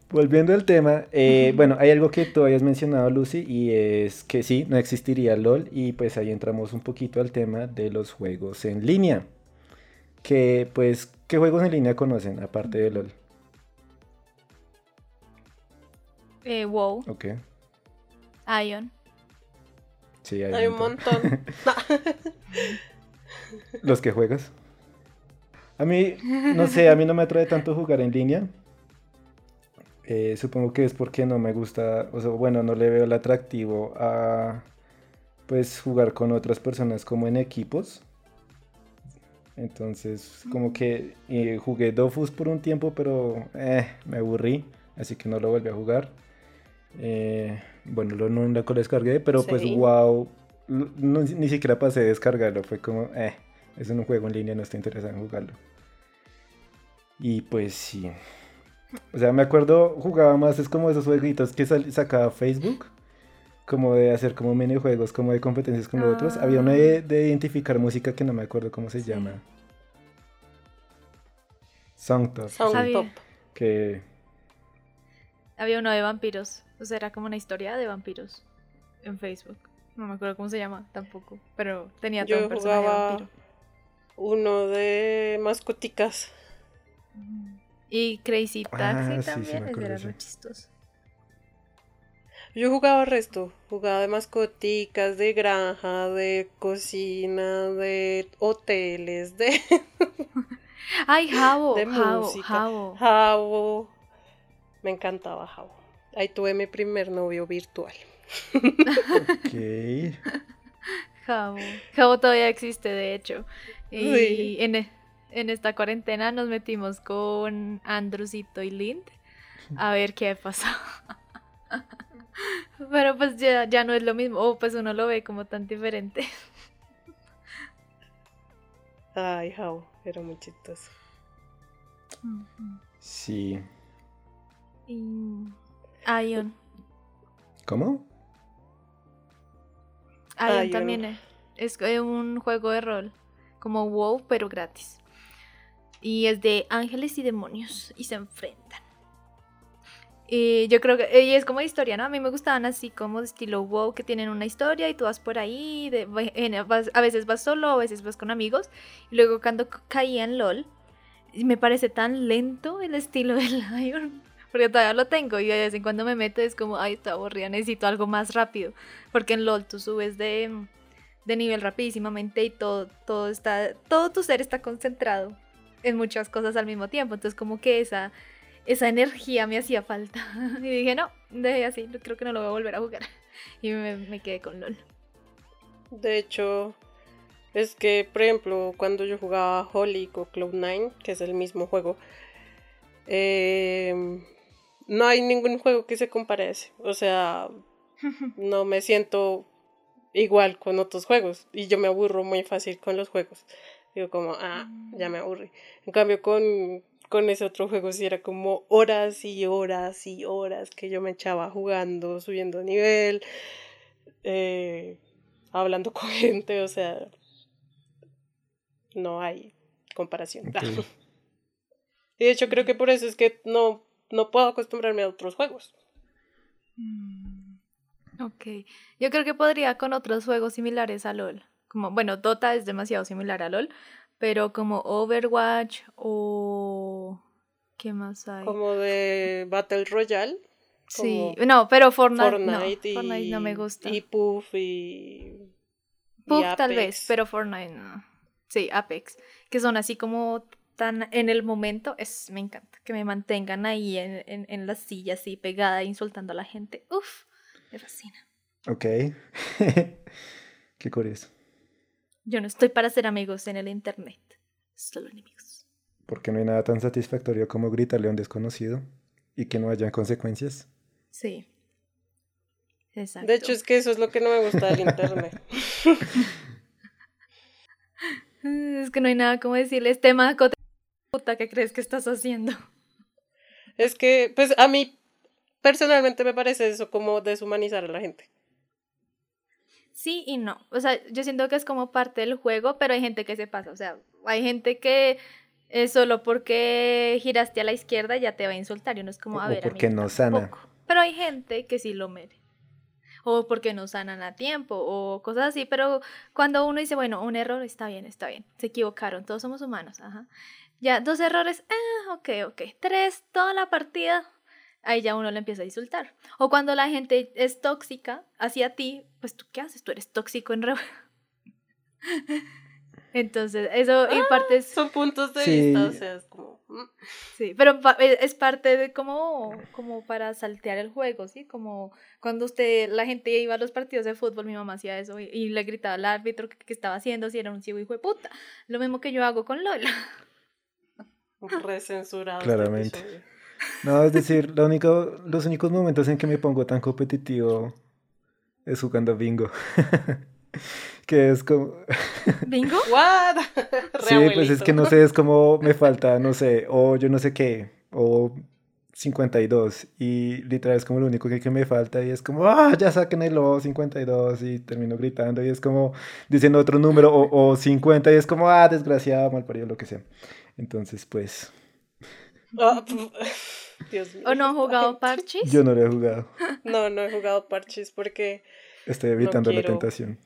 Volviendo al tema, eh, bueno, hay algo que tú habías mencionado, Lucy, y es que sí, no existiría LOL, y pues ahí entramos un poquito al tema de los juegos en línea. Que, pues, ¿qué juegos en línea conocen aparte de LOL? Eh, WoW. Ok. Ion. Sí, hay, un montón. ¿Los que juegas? A mí, no sé, a mí no me atrae tanto jugar en línea. Eh, supongo que es porque no me gusta, o sea, bueno, no le veo el atractivo a, pues, jugar con otras personas como en equipos. Entonces, como que eh, jugué Dofus por un tiempo, pero eh, me aburrí, así que no lo volví a jugar. Eh, bueno, lo, no lo descargué, pero pues wow, ni siquiera pasé a descargarlo, fue como, eh, es un juego en línea, no estoy interesado en jugarlo. Y pues sí. O sea, me acuerdo, jugaba más, es como esos jueguitos que sacaba Facebook, como de hacer como minijuegos, como de competencias con otros. Había uno de, identificar música que no me acuerdo cómo se llama. Songtop. Songtop. Que... Había uno de vampiros. O sea, era como una historia de vampiros en Facebook. No me acuerdo cómo se llama tampoco, pero tenía todo un personaje de vampiro. Uno de mascoticas. Y Crazy Taxi Ah, sí, sí, también, ese acuerdo, era sí. muy chistoso. Yo jugaba resto, jugaba de mascoticas, de granja, de cocina, de hoteles, de Ay, Jabo, De Jabo, música. Jabo. Jabo. Me encantaba Jabo. Ahí tuve mi primer novio virtual. Ok. Jabo. Jabo todavía existe, de hecho. Y Sí. en, e- en esta cuarentena nos metimos con Andrusito y Lind a ver qué pasó. Pero pues ya, ya no es lo mismo. O pues uno lo ve como tan diferente. Ay, Jabo, era muy chistoso. Sí. Y... Ion. ¿Cómo? Ion Ion. también es, es un juego de rol. Como WoW, pero gratis. Y es de ángeles y demonios. Y se enfrentan. Y yo creo que y es como historia, ¿no? A mí me gustaban así como de estilo WoW, que tienen una historia y tú vas por ahí. a veces vas solo, a veces vas con amigos. Y luego cuando caía en LOL, me parece tan lento el estilo del Ion. Porque todavía lo tengo y de vez en cuando me meto es como, ay, está aburrida, necesito algo más rápido. Porque en LOL tú subes de, de nivel rapidísimamente y todo, todo está, todo tu ser está concentrado en muchas cosas al mismo tiempo. Entonces como que esa, esa energía me hacía falta. Y dije, no, dejé así, creo que no lo voy a volver a jugar. Y me, me quedé con LOL. De hecho, es que, por ejemplo, cuando yo jugaba Holly o Cloud9, que es el mismo juego, eh, no hay ningún juego que se compare a ese. O sea, no me siento igual con otros juegos y yo me aburro muy fácil con los juegos. Digo como, ah, ya me aburrí. En cambio con, con ese otro juego sí era como horas y horas y horas que yo me echaba jugando, subiendo nivel, eh, hablando con gente, o sea, no hay comparación. Y de hecho creo que por eso es que no, no puedo acostumbrarme a otros juegos. Mm, Ok. Yo creo que podría con otros juegos similares a LOL. Como, bueno, Dota es demasiado similar a LOL, pero como Overwatch o... ¿Qué más hay? Como de Battle Royale. Sí, no, pero Fortnite, Fortnite, no, y, Fortnite no me gusta. Y Puff y. y Puff tal vez, pero Fortnite no. Sí, Apex, que son así como tan en el momento, es, me encanta, que me mantengan ahí en, en, en la silla así pegada insultando a la gente. Uf, me fascina. Ok. Qué curioso. Yo no estoy para ser amigos en el internet, solo enemigos. Porque no hay nada tan satisfactorio como gritarle a un desconocido y que no hayan consecuencias. Sí. Exacto. De hecho, es que eso es lo que no me gusta del internet. Es que no hay nada como decirles, tema cote puta que crees que estás haciendo. es que, pues a mí personalmente me parece eso como deshumanizar a la gente. Sí y no. O sea, yo siento que es como parte del juego, pero hay gente que se pasa. O sea, hay gente que eh, solo porque giraste a la izquierda ya te va a insultar. Y uno es como, a o ver, porque amigo, no sana. tampoco. Pero hay gente que sí lo mere. O porque no sanan a tiempo, o cosas así. Pero cuando uno dice, bueno, un error está bien, está bien. Se equivocaron, todos somos humanos. Ajá. Ya, dos errores, ah, ok, ok. Tres, toda la partida, ahí ya uno le empieza a insultar. O cuando la gente es tóxica hacia ti, pues tú qué haces, tú eres tóxico en re... Entonces, eso y parte es, Son puntos de Sí. vista, o sea, es como. mm. sí, pero pa- es parte de como, como para saltear el juego, ¿sí? Como cuando usted, la gente iba a los partidos de fútbol, mi mamá hacía eso y, y le gritaba al árbitro que, que estaba haciendo si era un ciego hijo de puta. Lo mismo que yo hago con Lola. Recensurado. este Claramente. No, es decir, lo único, los únicos momentos en que me pongo tan competitivo es jugando bingo. que es como... ¿Bingo? ¿What? Sí, pues es que no sé, es como me falta, no sé, o yo no sé qué, o 52, y literal es como lo único que, que me falta, y es como, ah, ya saquen el O 52, y termino gritando, y es como diciendo otro número, o, o 50, y es como, ah, desgraciado, mal parido, lo que sea. Entonces, pues, Dios mío. ¿O no han jugado parches? yo no lo he jugado, No, no he jugado parches porque estoy evitando la quiero. tentación.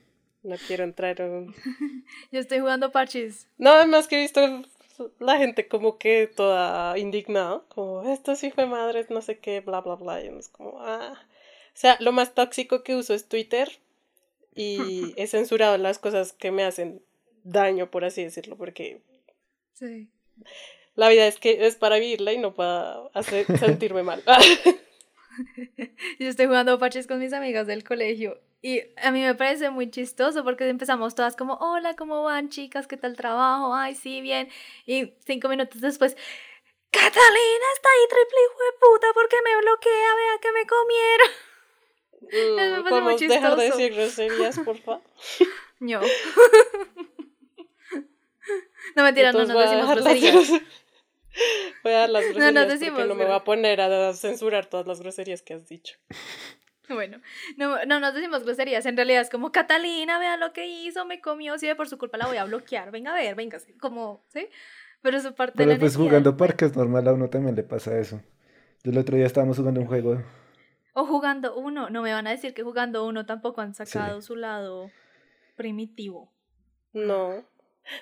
no quiero entrar en un... Yo estoy jugando parches. No, además que he visto la gente como que toda indignada, como esto sí fue madre, no sé qué, bla, bla, bla. Y es como, ah. O sea, lo más tóxico que uso es Twitter y he censurado las cosas que me hacen daño, por así decirlo, porque Sí. La vida es que es para vivirla y no para hacer sentirme mal. Yo estoy jugando parches con mis amigas del colegio y a mí me parece muy chistoso porque empezamos todas como, hola, ¿cómo van chicas? ¿Qué tal trabajo? Ay, sí, bien. Y cinco minutos después, Catalina está ahí triple hijo de puta porque me bloquea, vea que me comieron. me Mm, parece muy ¿Podemos dejar de chistoso. decir groserías, por favor? No. no mentira, no a decimos groserías. Voy a dar las groserías no porque decimos no me voy a poner a censurar todas las groserías que has dicho. Bueno, no, no nos decimos groserías, en realidad es como Catalina, vea lo que hizo, me comió, si de por su culpa la voy a bloquear, venga a ver, venga, sí, como, ¿sí? Pero eso parte de Pero la pues necesidad jugando parques normal a uno también le pasa eso. Yo el otro día estábamos jugando un juego. O jugando uno, no me van a decir que jugando uno tampoco han sacado su lado primitivo. No.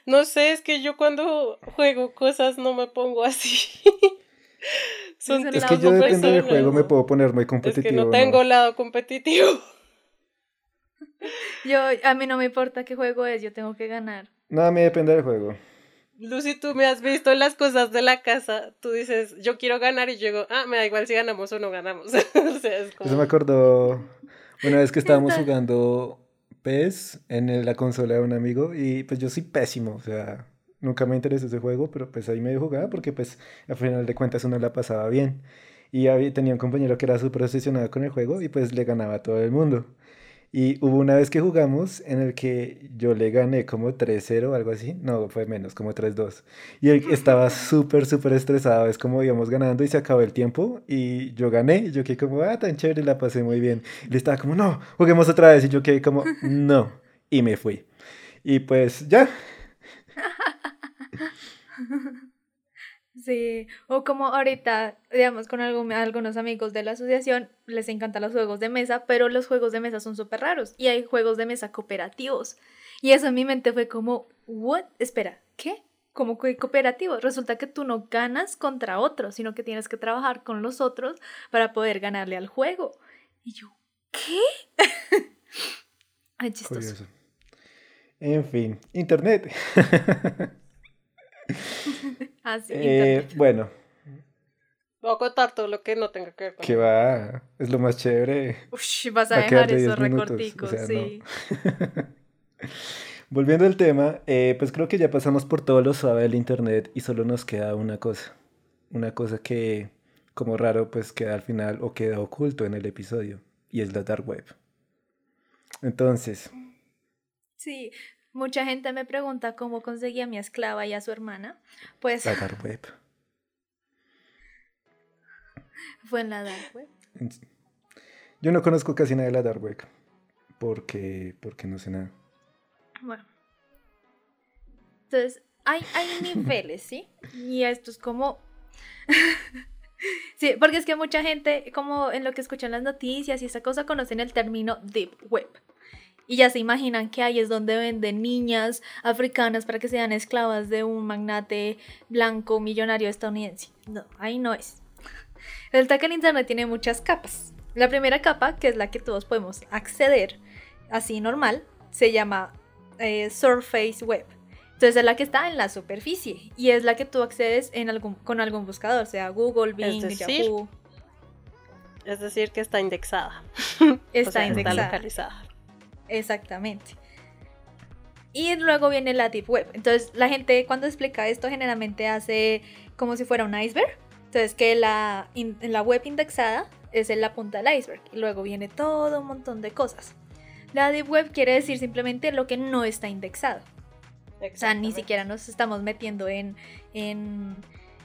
No sé, es que yo cuando juego cosas no me pongo así. Son Es Es lado que yo depende del juego me puedo poner muy Es competitivo. que no ¿no? tengo lado competitivo. Yo, a mí no me importa qué juego es, yo tengo que ganar. No, a mí depende del juego. Lucy, tú me has visto las cosas de la casa. Tú dices, yo quiero ganar y yo digo, ah, me da igual si ganamos o no ganamos. o sea, es Eso como... me acordó una vez que estábamos Está- jugando PES en la consola de un amigo y pues yo soy pésimo, o sea, nunca me interesó ese juego, pero pues ahí medio jugaba porque pues al final de cuentas uno la pasaba bien. Y había- tenía un compañero que era súper obsesionado con el juego y pues le ganaba a todo el mundo. Y hubo una vez que jugamos en el que yo le gané como 3-0 o algo así. No, fue menos, como 3-2. Y él estaba súper, súper estresado. Es como íbamos ganando y se acabó el tiempo. Y yo gané. Y yo quedé como, ah, tan chévere, la pasé muy bien. Y le estaba como, no, juguemos otra vez. Y yo quedé como, no. Y me fui. Y pues ya. Sí, o como ahorita, digamos, con algunos amigos de la asociación, les encantan los juegos de mesa, pero los juegos de mesa son súper raros y hay juegos de mesa cooperativos. Y eso en mi mente fue como, ¿what? Espera, ¿qué? Como cooperativo. Resulta que tú no ganas contra otros, sino que tienes que trabajar con los otros para poder ganarle al juego. Y yo, ¿qué? Curioso. En fin, internet. Así, Eh, internet. bueno, Voy a contar todo lo que no tenga que ver con que va. Es lo más chévere. Ush, vas a va dejar de esos 10 minutos, o recorticos, no. sí. Volviendo al tema, eh, pues creo que ya pasamos por todo lo suave del internet y solo nos queda una cosa. Una cosa que, como raro, pues queda al final o queda oculto en el episodio. Y es la dark web. Entonces, Sí, mucha gente me pregunta cómo conseguí a mi esclava y a su hermana. Pues la dark web. fue en la dark web. Yo no conozco casi nada de la dark web. Porque, porque no sé nada. Bueno. Entonces, hay, hay niveles, ¿sí? Y esto es como... sí, porque es que mucha gente, como en lo que escuchan las noticias y esa cosa, conocen el término deep web. Y ya se imaginan que ahí es donde venden niñas africanas para que sean esclavas de un magnate blanco millonario estadounidense. No, ahí no es. Resulta que el Internet tiene muchas capas. La primera capa, que es la que todos podemos acceder así normal, se llama eh, Surface Web. Entonces es la que está en la superficie y es la que tú accedes en algún, con algún buscador, sea Google, Bing, decir, Yahoo. Es decir, que está indexada. Está O sea, indexada. localizada. Exactamente. Y luego viene la Deep Web. Entonces, la gente cuando explica esto generalmente hace como si fuera un iceberg. Entonces, que la, in- la web indexada es en la punta del iceberg. Y luego viene todo un montón de cosas. La Deep Web quiere decir simplemente lo que no está indexado. O sea, ni siquiera nos estamos metiendo en, en,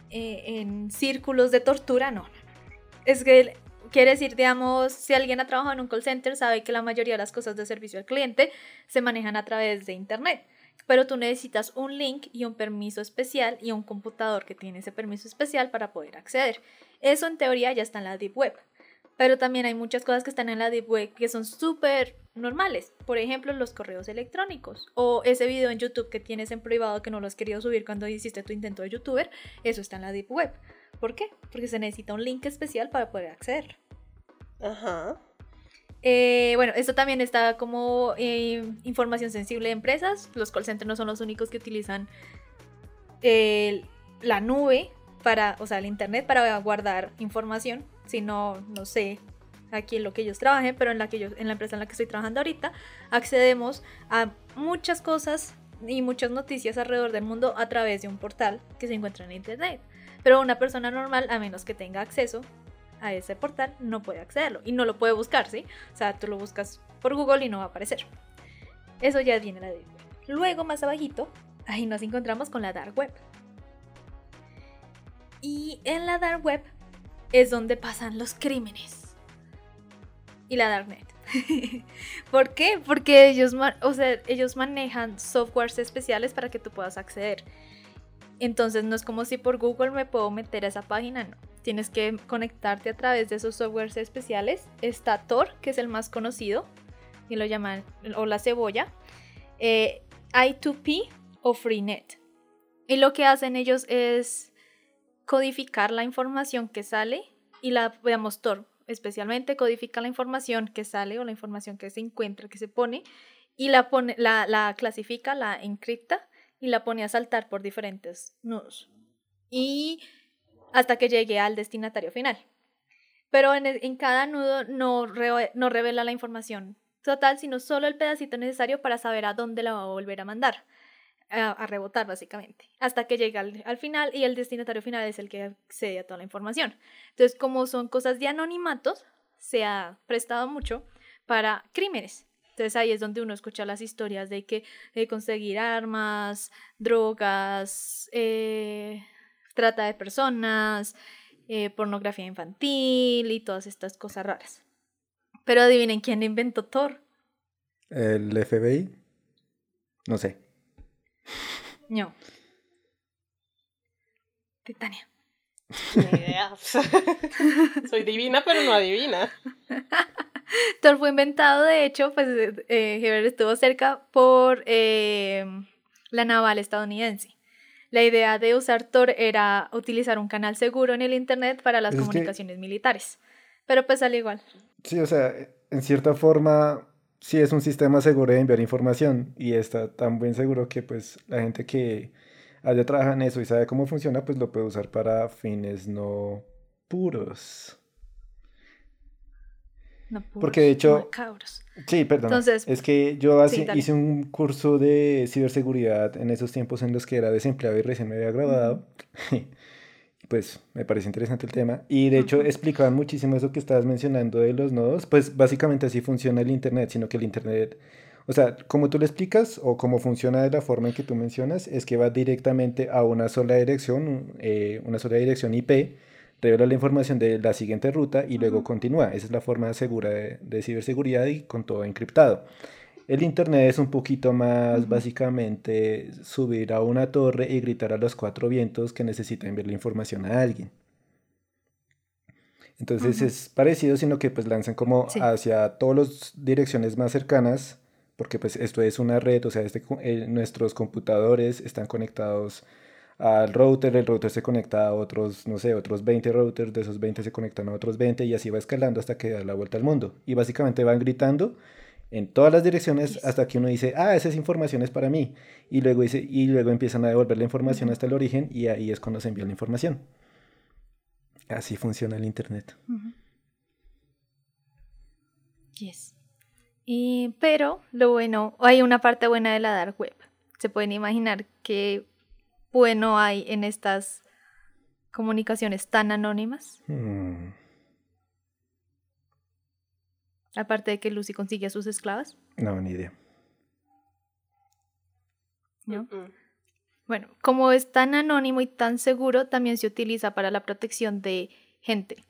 eh, en círculos de tortura, no. Es que quiere decir, digamos, si alguien ha trabajado en un call center, sabe que la mayoría de las cosas de servicio al cliente se manejan a través de Internet. Pero tú necesitas un link y un permiso especial y un computador que tiene ese permiso especial para poder acceder. Eso en teoría ya está en la Deep Web. Pero también hay muchas cosas que están en la Deep Web que son súper normales. Por ejemplo, los correos electrónicos. O ese video en YouTube que tienes en privado que no lo has querido subir cuando hiciste tu intento de youtuber. Eso está en la Deep Web. ¿Por qué? Porque se necesita un link especial para poder acceder. Ajá. Eh, bueno, esto también está como eh, información sensible de empresas. Los call centers no son los únicos que utilizan la nube para, o sea, el internet para guardar información, sino, no sé, aquí en lo que ellos trabajen, pero en la que yo, en la empresa en la que estoy trabajando ahorita, accedemos a muchas cosas y muchas noticias alrededor del mundo a través de un portal que se encuentra en internet. Pero una persona normal, a menos que tenga acceso a ese portal, no puede accederlo y no lo puede buscar, ¿sí? O sea, tú lo buscas por Google y no va a aparecer. Eso ya viene la Deep. Luego, más abajito, ahí nos encontramos con la Dark Web. Y en la Dark Web es donde pasan los crímenes. Y la Darknet. ¿Por qué? Porque ellos, o sea, ellos manejan softwares especiales para que tú puedas acceder. Entonces no es como si por Google me puedo meter a esa página, no. Tienes que conectarte a través de esos softwares especiales. Está Tor, que es el más conocido, y lo llaman, o la cebolla. eh, I2P o Freenet. Y lo que hacen ellos es codificar la información que sale y la, veamos, Tor especialmente codifica la información que sale o la información que se encuentra, que se pone, y la, pone, la clasifica, la encripta y la pone a saltar por diferentes nudos. Y hasta que llegue al destinatario final. Pero en, en cada nudo no, no revela la información total, sino solo el pedacito necesario para saber a dónde la va a volver a mandar a, rebotar básicamente, hasta que llega al, al final y el destinatario final es el que accede a toda la información. Entonces, como son cosas de anonimatos, se ha prestado mucho para crímenes. Entonces ahí es donde uno escucha las historias de que conseguir armas, drogas, eh, trata de personas, eh, pornografía infantil y todas estas cosas raras. Pero adivinen quién inventó Thor. El FBI. No sé. No. Titania. Soy divina, pero no adivina. Thor fue inventado, de hecho, pues eh, Heber estuvo cerca por eh, la naval estadounidense. La idea de usar Tor era utilizar un canal seguro en el Internet para las Es que- comunicaciones militares. Pero pues sale igual. Sí, o sea, en cierta forma, sí es un sistema seguro de enviar información y está tan buen seguro que pues la gente que haya trabajado en eso y sabe cómo funciona, pues lo puede usar para fines no puros. No puros, Porque, de hecho-. Sí, perdón. Entonces- es que yo hace- Sí, hice un curso de ciberseguridad en esos tiempos en los que era desempleado y recién me había graduado. Pues me parece interesante el tema. Y de hecho Ujú. explicaban muchísimo eso que estabas mencionando de los nodos. Pues básicamente así funciona el Internet, sino que el Internet, o sea, como tú lo explicas o como funciona de la forma en que tú mencionas, es que va directamente a una sola dirección, eh, una sola dirección IP, revela la información de la siguiente ruta y luego continúa. Esa es la forma segura de, de ciberseguridad y con todo encriptado. El internet es un poquito más Ujú. básicamente subir a una torre y gritar a los cuatro vientos que necesita enviar la información a alguien. Entonces Ujú. es parecido, sino que pues lanzan como Sí. hacia todas las direcciones más cercanas, porque pues esto es una red, o sea, este, eh, nuestros computadores están conectados al router, el router se conecta a otros, no sé, otros 20 routers, de esos 20 se conectan a otros 20 y así va escalando hasta que da la vuelta al mundo. Y básicamente van gritando en todas las direcciones hasta que uno dice, ah, esa es información es para mí. Y luego, dice, y luego empiezan a devolver la información hasta el origen y ahí es cuando se envía la información. Así funciona el Internet. Yes. Y, pero lo bueno, hay una parte buena de la dark web. Se pueden imaginar qué bueno hay en estas comunicaciones tan anónimas. Hmm, Aparte de que Lucy consigue a sus esclavas, No, ni idea. ¿no? Mm. Bueno, como es tan anónimo y tan seguro, también se utiliza para la protección de gente,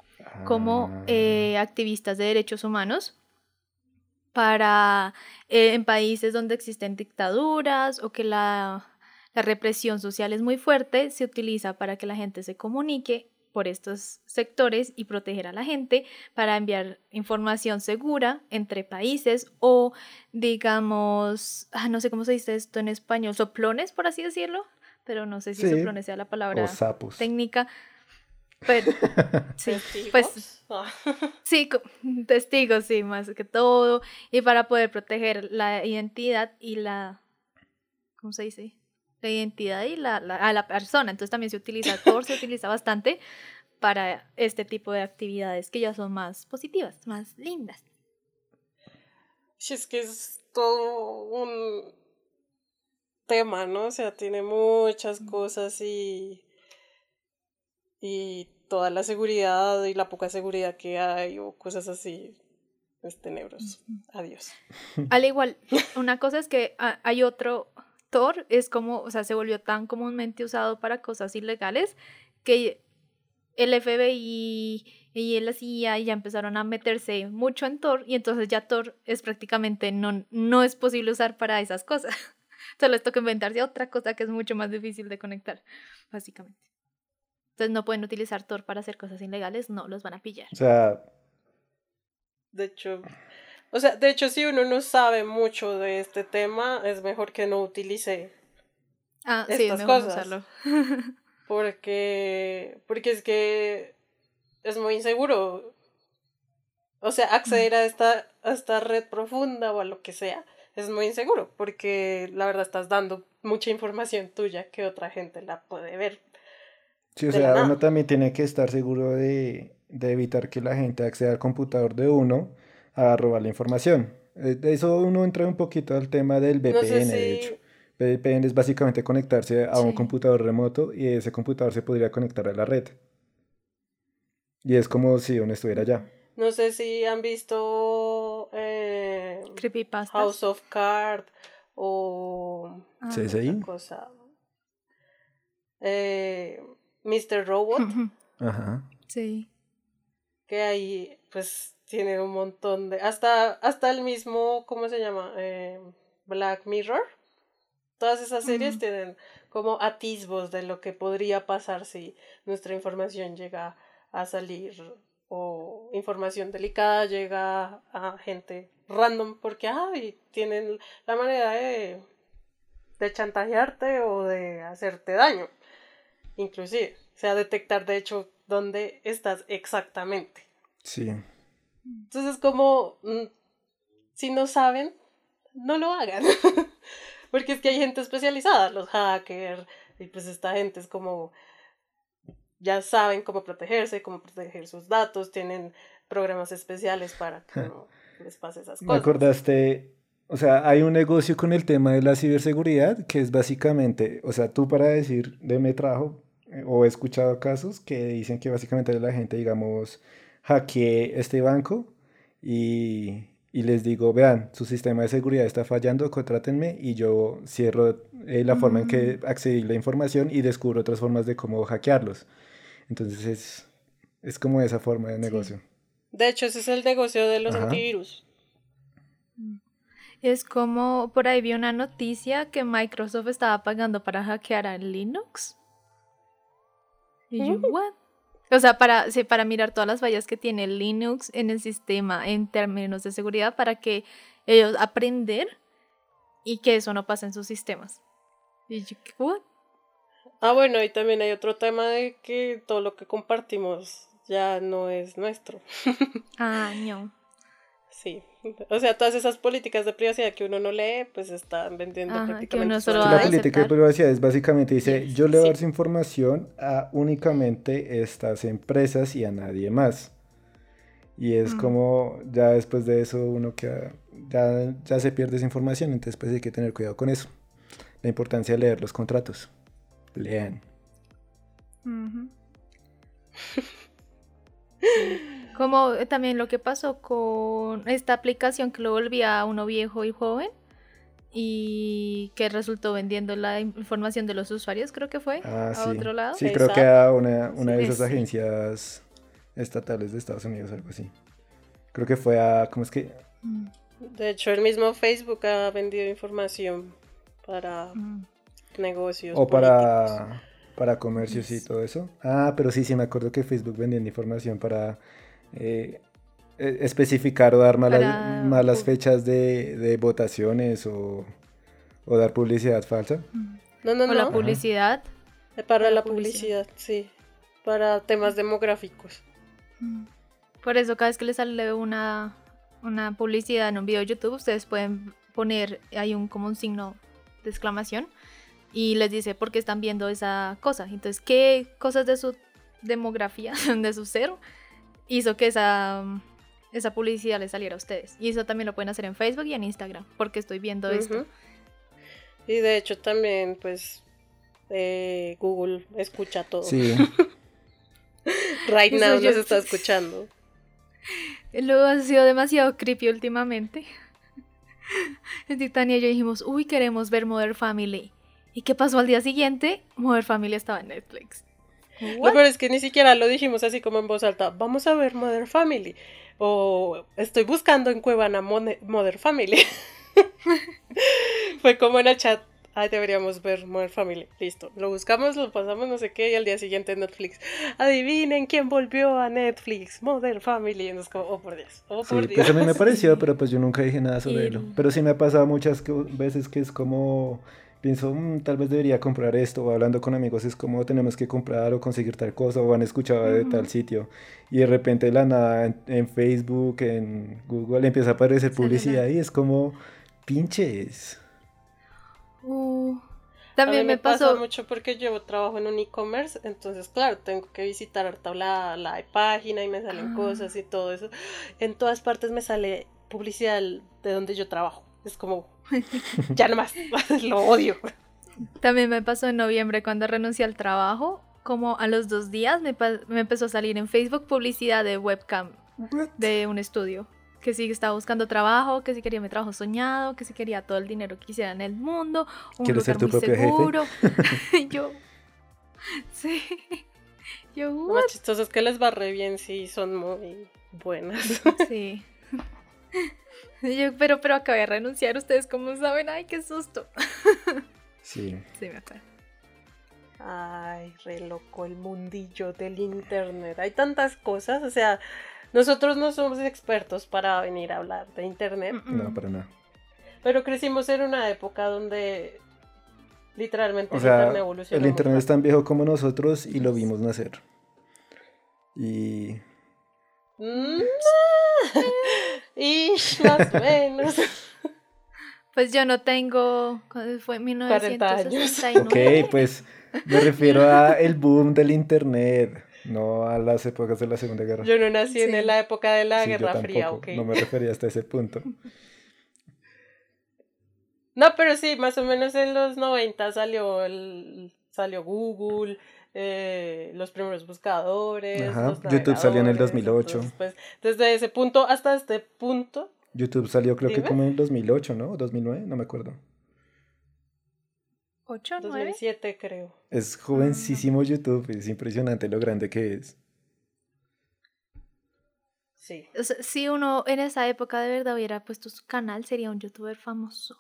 como Ah, eh, activistas de derechos humanos, para eh, en países donde existen dictaduras o que la, la represión social es muy fuerte, se utiliza para que la gente se comunique por estos sectores y proteger a la gente para enviar información segura entre países o digamos, ah, no sé cómo se dice esto en español, soplones por así decirlo, pero no sé si Sí. soplones sea la palabra técnica. Pero, sí, ¿Testigos? pues Ah. Sí, testigos, sí, más que todo. Y para poder proteger la identidad y la. ¿Cómo se dice? La identidad y la, la- a la persona. Entonces también se utiliza, Tor se utiliza bastante para este tipo de actividades que ya son más positivas, más lindas. Sí, es que es todo un tema, ¿no? O sea, tiene muchas cosas y. y toda la seguridad y la poca seguridad que hay o cosas así. Es tenebroso. Adiós. Al igual, una cosa es que ah, hay otro Tor, es como, o sea, se volvió tan comúnmente usado para cosas ilegales que el FBI y la CIA ya empezaron a meterse mucho en Tor y entonces ya Tor es prácticamente no, no es posible usar para esas cosas. Entonces les toca inventarse otra cosa que es mucho más difícil de conectar, básicamente. Entonces no pueden utilizar Tor para hacer cosas ilegales, no, los van a pillar. O sea, De hecho. O sea, de hecho, si uno no sabe mucho de este tema, es mejor que no utilice Ah, sí, es Estas no cosas. usarlo. Porque, porque es que es muy inseguro. O sea, acceder a esta, a esta red profunda o a lo que sea es muy inseguro porque la verdad estás dando mucha información tuya que otra gente la puede ver. sí, o de sea, nada. uno también tiene que estar seguro de, de evitar que la gente acceda al computador de uno a robar la información. Eh, De eso uno entra un poquito al tema del VPN, No sé de hecho. VPN es básicamente conectarse a un computador remoto y ese computador se podría conectar a la red. Y es como si uno estuviera allá. No sé si han visto eh, Creepypastas. House of Cards o Ah. CSI. otra cosa. Eh, Mr. Robot. Ajá. Sí. que ahí pues tiene un montón de hasta hasta el mismo cómo se llama Eh, Black Mirror. Todas esas series tienen como atisbos de lo que podría pasar si nuestra información llega a salir o información delicada llega a gente random porque ay, tienen la manera de de chantajearte o de hacerte daño. Inclusive o sea detectar de hecho dónde estás exactamente. Sí. Entonces, como mm, si no saben, no lo hagan. Porque es que hay gente especializada, los hackers, y pues esta gente es como ya saben cómo protegerse, cómo proteger sus datos, tienen programas especiales para que no les pase esas Me cosas. acordaste, o sea, hay un negocio con el tema de la ciberseguridad que es básicamente, o sea, tú para decir de me trajo, eh, o he escuchado casos que dicen que básicamente la gente, digamos, hackeé este banco y, y les digo, vean, su sistema de seguridad está fallando, contrátenme y yo cierro eh, la forma en que accedí la información y descubro otras formas de cómo hackearlos. Entonces es, es como esa forma de negocio. De hecho, ese es el negocio de los Ajá. antivirus. Es como por ahí vi una noticia que Microsoft estaba pagando para hackear a Linux. Y yo, Mm. ¿what? O sea, para, sí, para mirar todas las fallas que tiene Linux en el sistema en términos de seguridad para que ellos aprender y que eso no pase en sus sistemas. Y yo, ¿what? Ah, bueno, y también hay otro tema de que todo lo que compartimos ya no es nuestro. Ah, no. Sí, o sea, todas esas políticas de privacidad que uno no lee, pues están vendiendo Ajá, que prácticamente solo la política de privacidad es básicamente dice, yo le voy a dar su información a únicamente estas empresas y a nadie más. Y es Mm. como, ya después de eso uno queda, ya, ya se pierde esa información, entonces pues hay que tener cuidado con eso. La importancia de leer los contratos. Lean. Ujú. Como eh, también lo que pasó con esta aplicación que lo volvía a uno viejo y joven y que resultó vendiendo la in- información de los usuarios, creo que fue, Ah, a sí. otro lado. Sí, creo que a una, una de Sí, esas sí. agencias estatales de Estados Unidos, algo así. Creo que fue a, ¿cómo es que? Mm, De hecho, el mismo Facebook ha vendido información para mm. negocios. O políticos. para, Para comercios y todo eso. Ah, pero sí, sí, me acuerdo que Facebook vendiendo información para eh, e- especificar o dar malas, Para- malas fechas de, de votaciones o, o dar publicidad falsa. No, no, O la no. publicidad. Para la publicidad. publicidad, sí. Para temas demográficos. Por eso cada vez que les sale una, una publicidad en un video de YouTube, ustedes pueden poner, hay un como un signo de exclamación y les dice por qué están viendo esa cosa. Entonces, ¿qué cosas de su demografía, de su ser, hizo que esa, esa publicidad les saliera a ustedes? Y eso también lo pueden hacer en Facebook y en Instagram, porque estoy viendo esto. Y de hecho también, pues, eh, Google escucha todo. Sí, Right now nos está escuchando. Luego ha sido demasiado creepy últimamente. Titania y yo dijimos, uy, queremos ver Modern Family. ¿Y qué pasó al día siguiente? Modern Family estaba en Netflix. Lo peor es que ni siquiera lo dijimos así como en voz alta. Vamos a ver Mother Family. O estoy buscando en Cuevana Mother Family. Fue como en el chat. Ay, deberíamos ver Mother Family. Listo. Lo buscamos, lo pasamos, no sé qué. Y al día siguiente Netflix. Adivinen quién volvió a Netflix. Mother Family. Y nos como, oh por Dios. Oh sí, por Dios. pues a mí me pareció, pero pues yo nunca dije nada sobre Y- ello. Pero sí me ha pasado muchas veces que es como, pienso, "Mm, tal vez debería comprar esto, o hablando con amigos es como tenemos que comprar o conseguir tal cosa, o han escuchado de tal sitio. Y de repente de la nada en, en Facebook, en Google empieza a aparecer publicidad y es como, pinches. Uh, A también mí me, me pasa pasó. mucho porque yo trabajo en un e-commerce, entonces claro, tengo que visitar harta la, la página y me salen Ah. cosas y todo eso. En todas partes me sale publicidad de donde yo trabajo. Es como, ya nomás, lo odio. También me pasó en noviembre cuando renuncié al trabajo. Como a los dos días me, me empezó a salir en Facebook publicidad de webcam de un estudio. Que si estaba buscando trabajo, que si quería mi trabajo soñado, que si quería todo el dinero que quisiera en el mundo, un ¿Quieres ser lugar tu muy propio jefe? seguro. Y yo, sí. Yo, más chistoso es que les va re bien si son muy buenas. Sí. Y yo, pero, pero acabé de renunciar, ustedes cómo saben, ay, qué susto. Sí. Sí, me acuerdo. Ay, re loco el mundillo del internet. Hay tantas cosas, o sea, nosotros no somos expertos para venir a hablar de internet, No, para nada. pero crecimos en una época donde literalmente O el sea, internet evolucionó. el internet es tan viejo como nosotros y lo vimos nacer. Y Mm, y más o menos. Pues yo no tengo, ¿cuándo fue 40 años. 1969. Ok, pues me refiero a el boom del internet, no a las épocas de la Segunda Guerra. Yo no nací en la época de la Sí, yo Guerra Fría, ok. No me refería hasta ese punto. No, pero sí, más o menos en los 90 salió el salió Google, eh, los primeros buscadores. Ajá, los YouTube salió en el navegadores, 2008. entonces, pues, desde ese punto hasta este punto, YouTube salió creo que como en el 2008, ¿no? ¿O 2009? No me acuerdo. ¿Ocho, nueve? 2007 creo. Es jovencísimo YouTube, es impresionante lo grande que es. Sí. O sea, si uno en esa época de verdad hubiera puesto su canal, sería un youtuber famoso.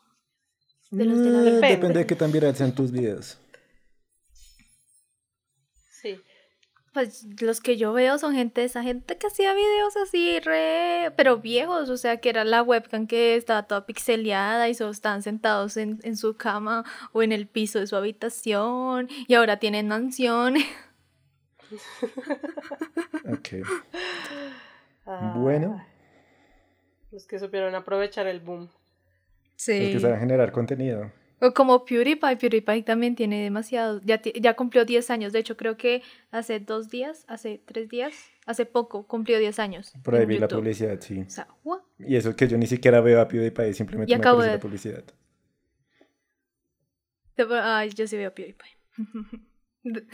De los de la Mm, vida. Depende de qué tan virales sean tus videos. Pues los que yo veo son gente, esa gente que hacía videos así re, pero viejos, o sea, que era la webcam que estaba toda pixeleada y solo estaban sentados en, en su cama o en el piso de su habitación y ahora tienen mansión. Ok. Ah, Bueno. Los que supieron aprovechar el boom. Sí. que saben generar contenido. O como PewDiePie, PewDiePie también tiene demasiado, ya, ya cumplió 10 años, de hecho creo que hace dos días, hace tres días, hace poco cumplió 10 años. Por ahí vi la publicidad, sí. O sea, what? Y eso que yo ni siquiera veo a PewDiePie, simplemente Y me acabo aparece de- la publicidad. Ay, yo sí veo PewDiePie.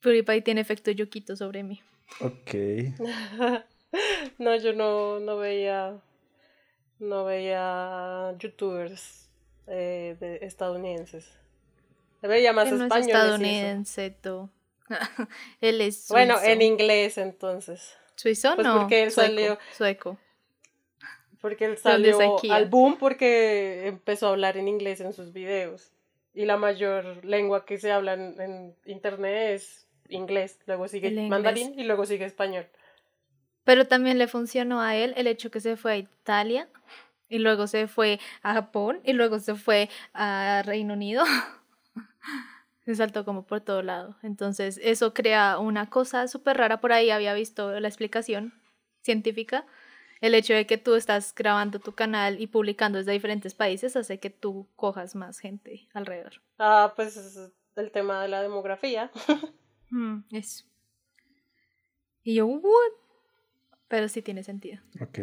PewDiePie tiene efecto yuquito sobre mí. Ok. no, yo no, no veía. No veía youtubers eh, de estadounidenses. Veía más Él no es españoles. y eso. estadounidense, tú. Él es suizo. Bueno, en inglés entonces. ¿Suizo? pues no. porque él sueco, salió- Sueco. Porque él ¿De dónde es salió al boom porque empezó a hablar en inglés en sus videos. Y la mayor lengua que se habla en, en internet es inglés, luego sigue El inglés. mandarín y luego sigue español. Pero también le funcionó a él el hecho que se fue a Italia y luego se fue a Japón y luego se fue a Reino Unido. se saltó como por todo lado. Entonces eso crea una cosa súper rara. Por ahí había visto la explicación científica. El hecho de que tú estás grabando tu canal y publicando desde diferentes países hace que tú cojas más gente alrededor. Ah, pues es el tema de la demografía. Mm, eso. Y yo, ¿what? Pero sí tiene sentido. Ok.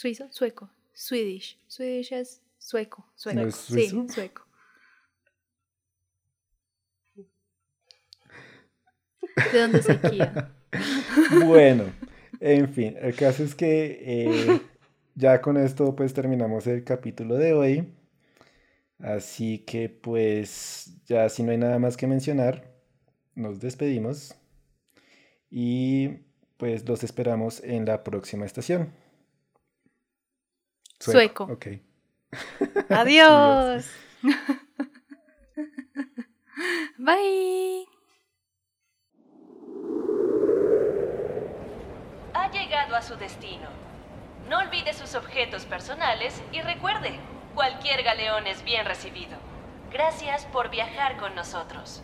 Suizo, sueco, Swedish. Swedish es sueco, sueco. ¿No es sí, sueco. ¿De dónde es Kia? Bueno, en fin, el caso es que eh, ya con esto pues terminamos el capítulo de hoy. Así que pues ya si no hay nada más que mencionar, nos despedimos y pues los esperamos en la próxima estación. Sueco. Ok. Adiós. Bye. Ha llegado a su destino. No olvide sus objetos personales y recuerde, cualquier galeón es bien recibido. Gracias por viajar con nosotros.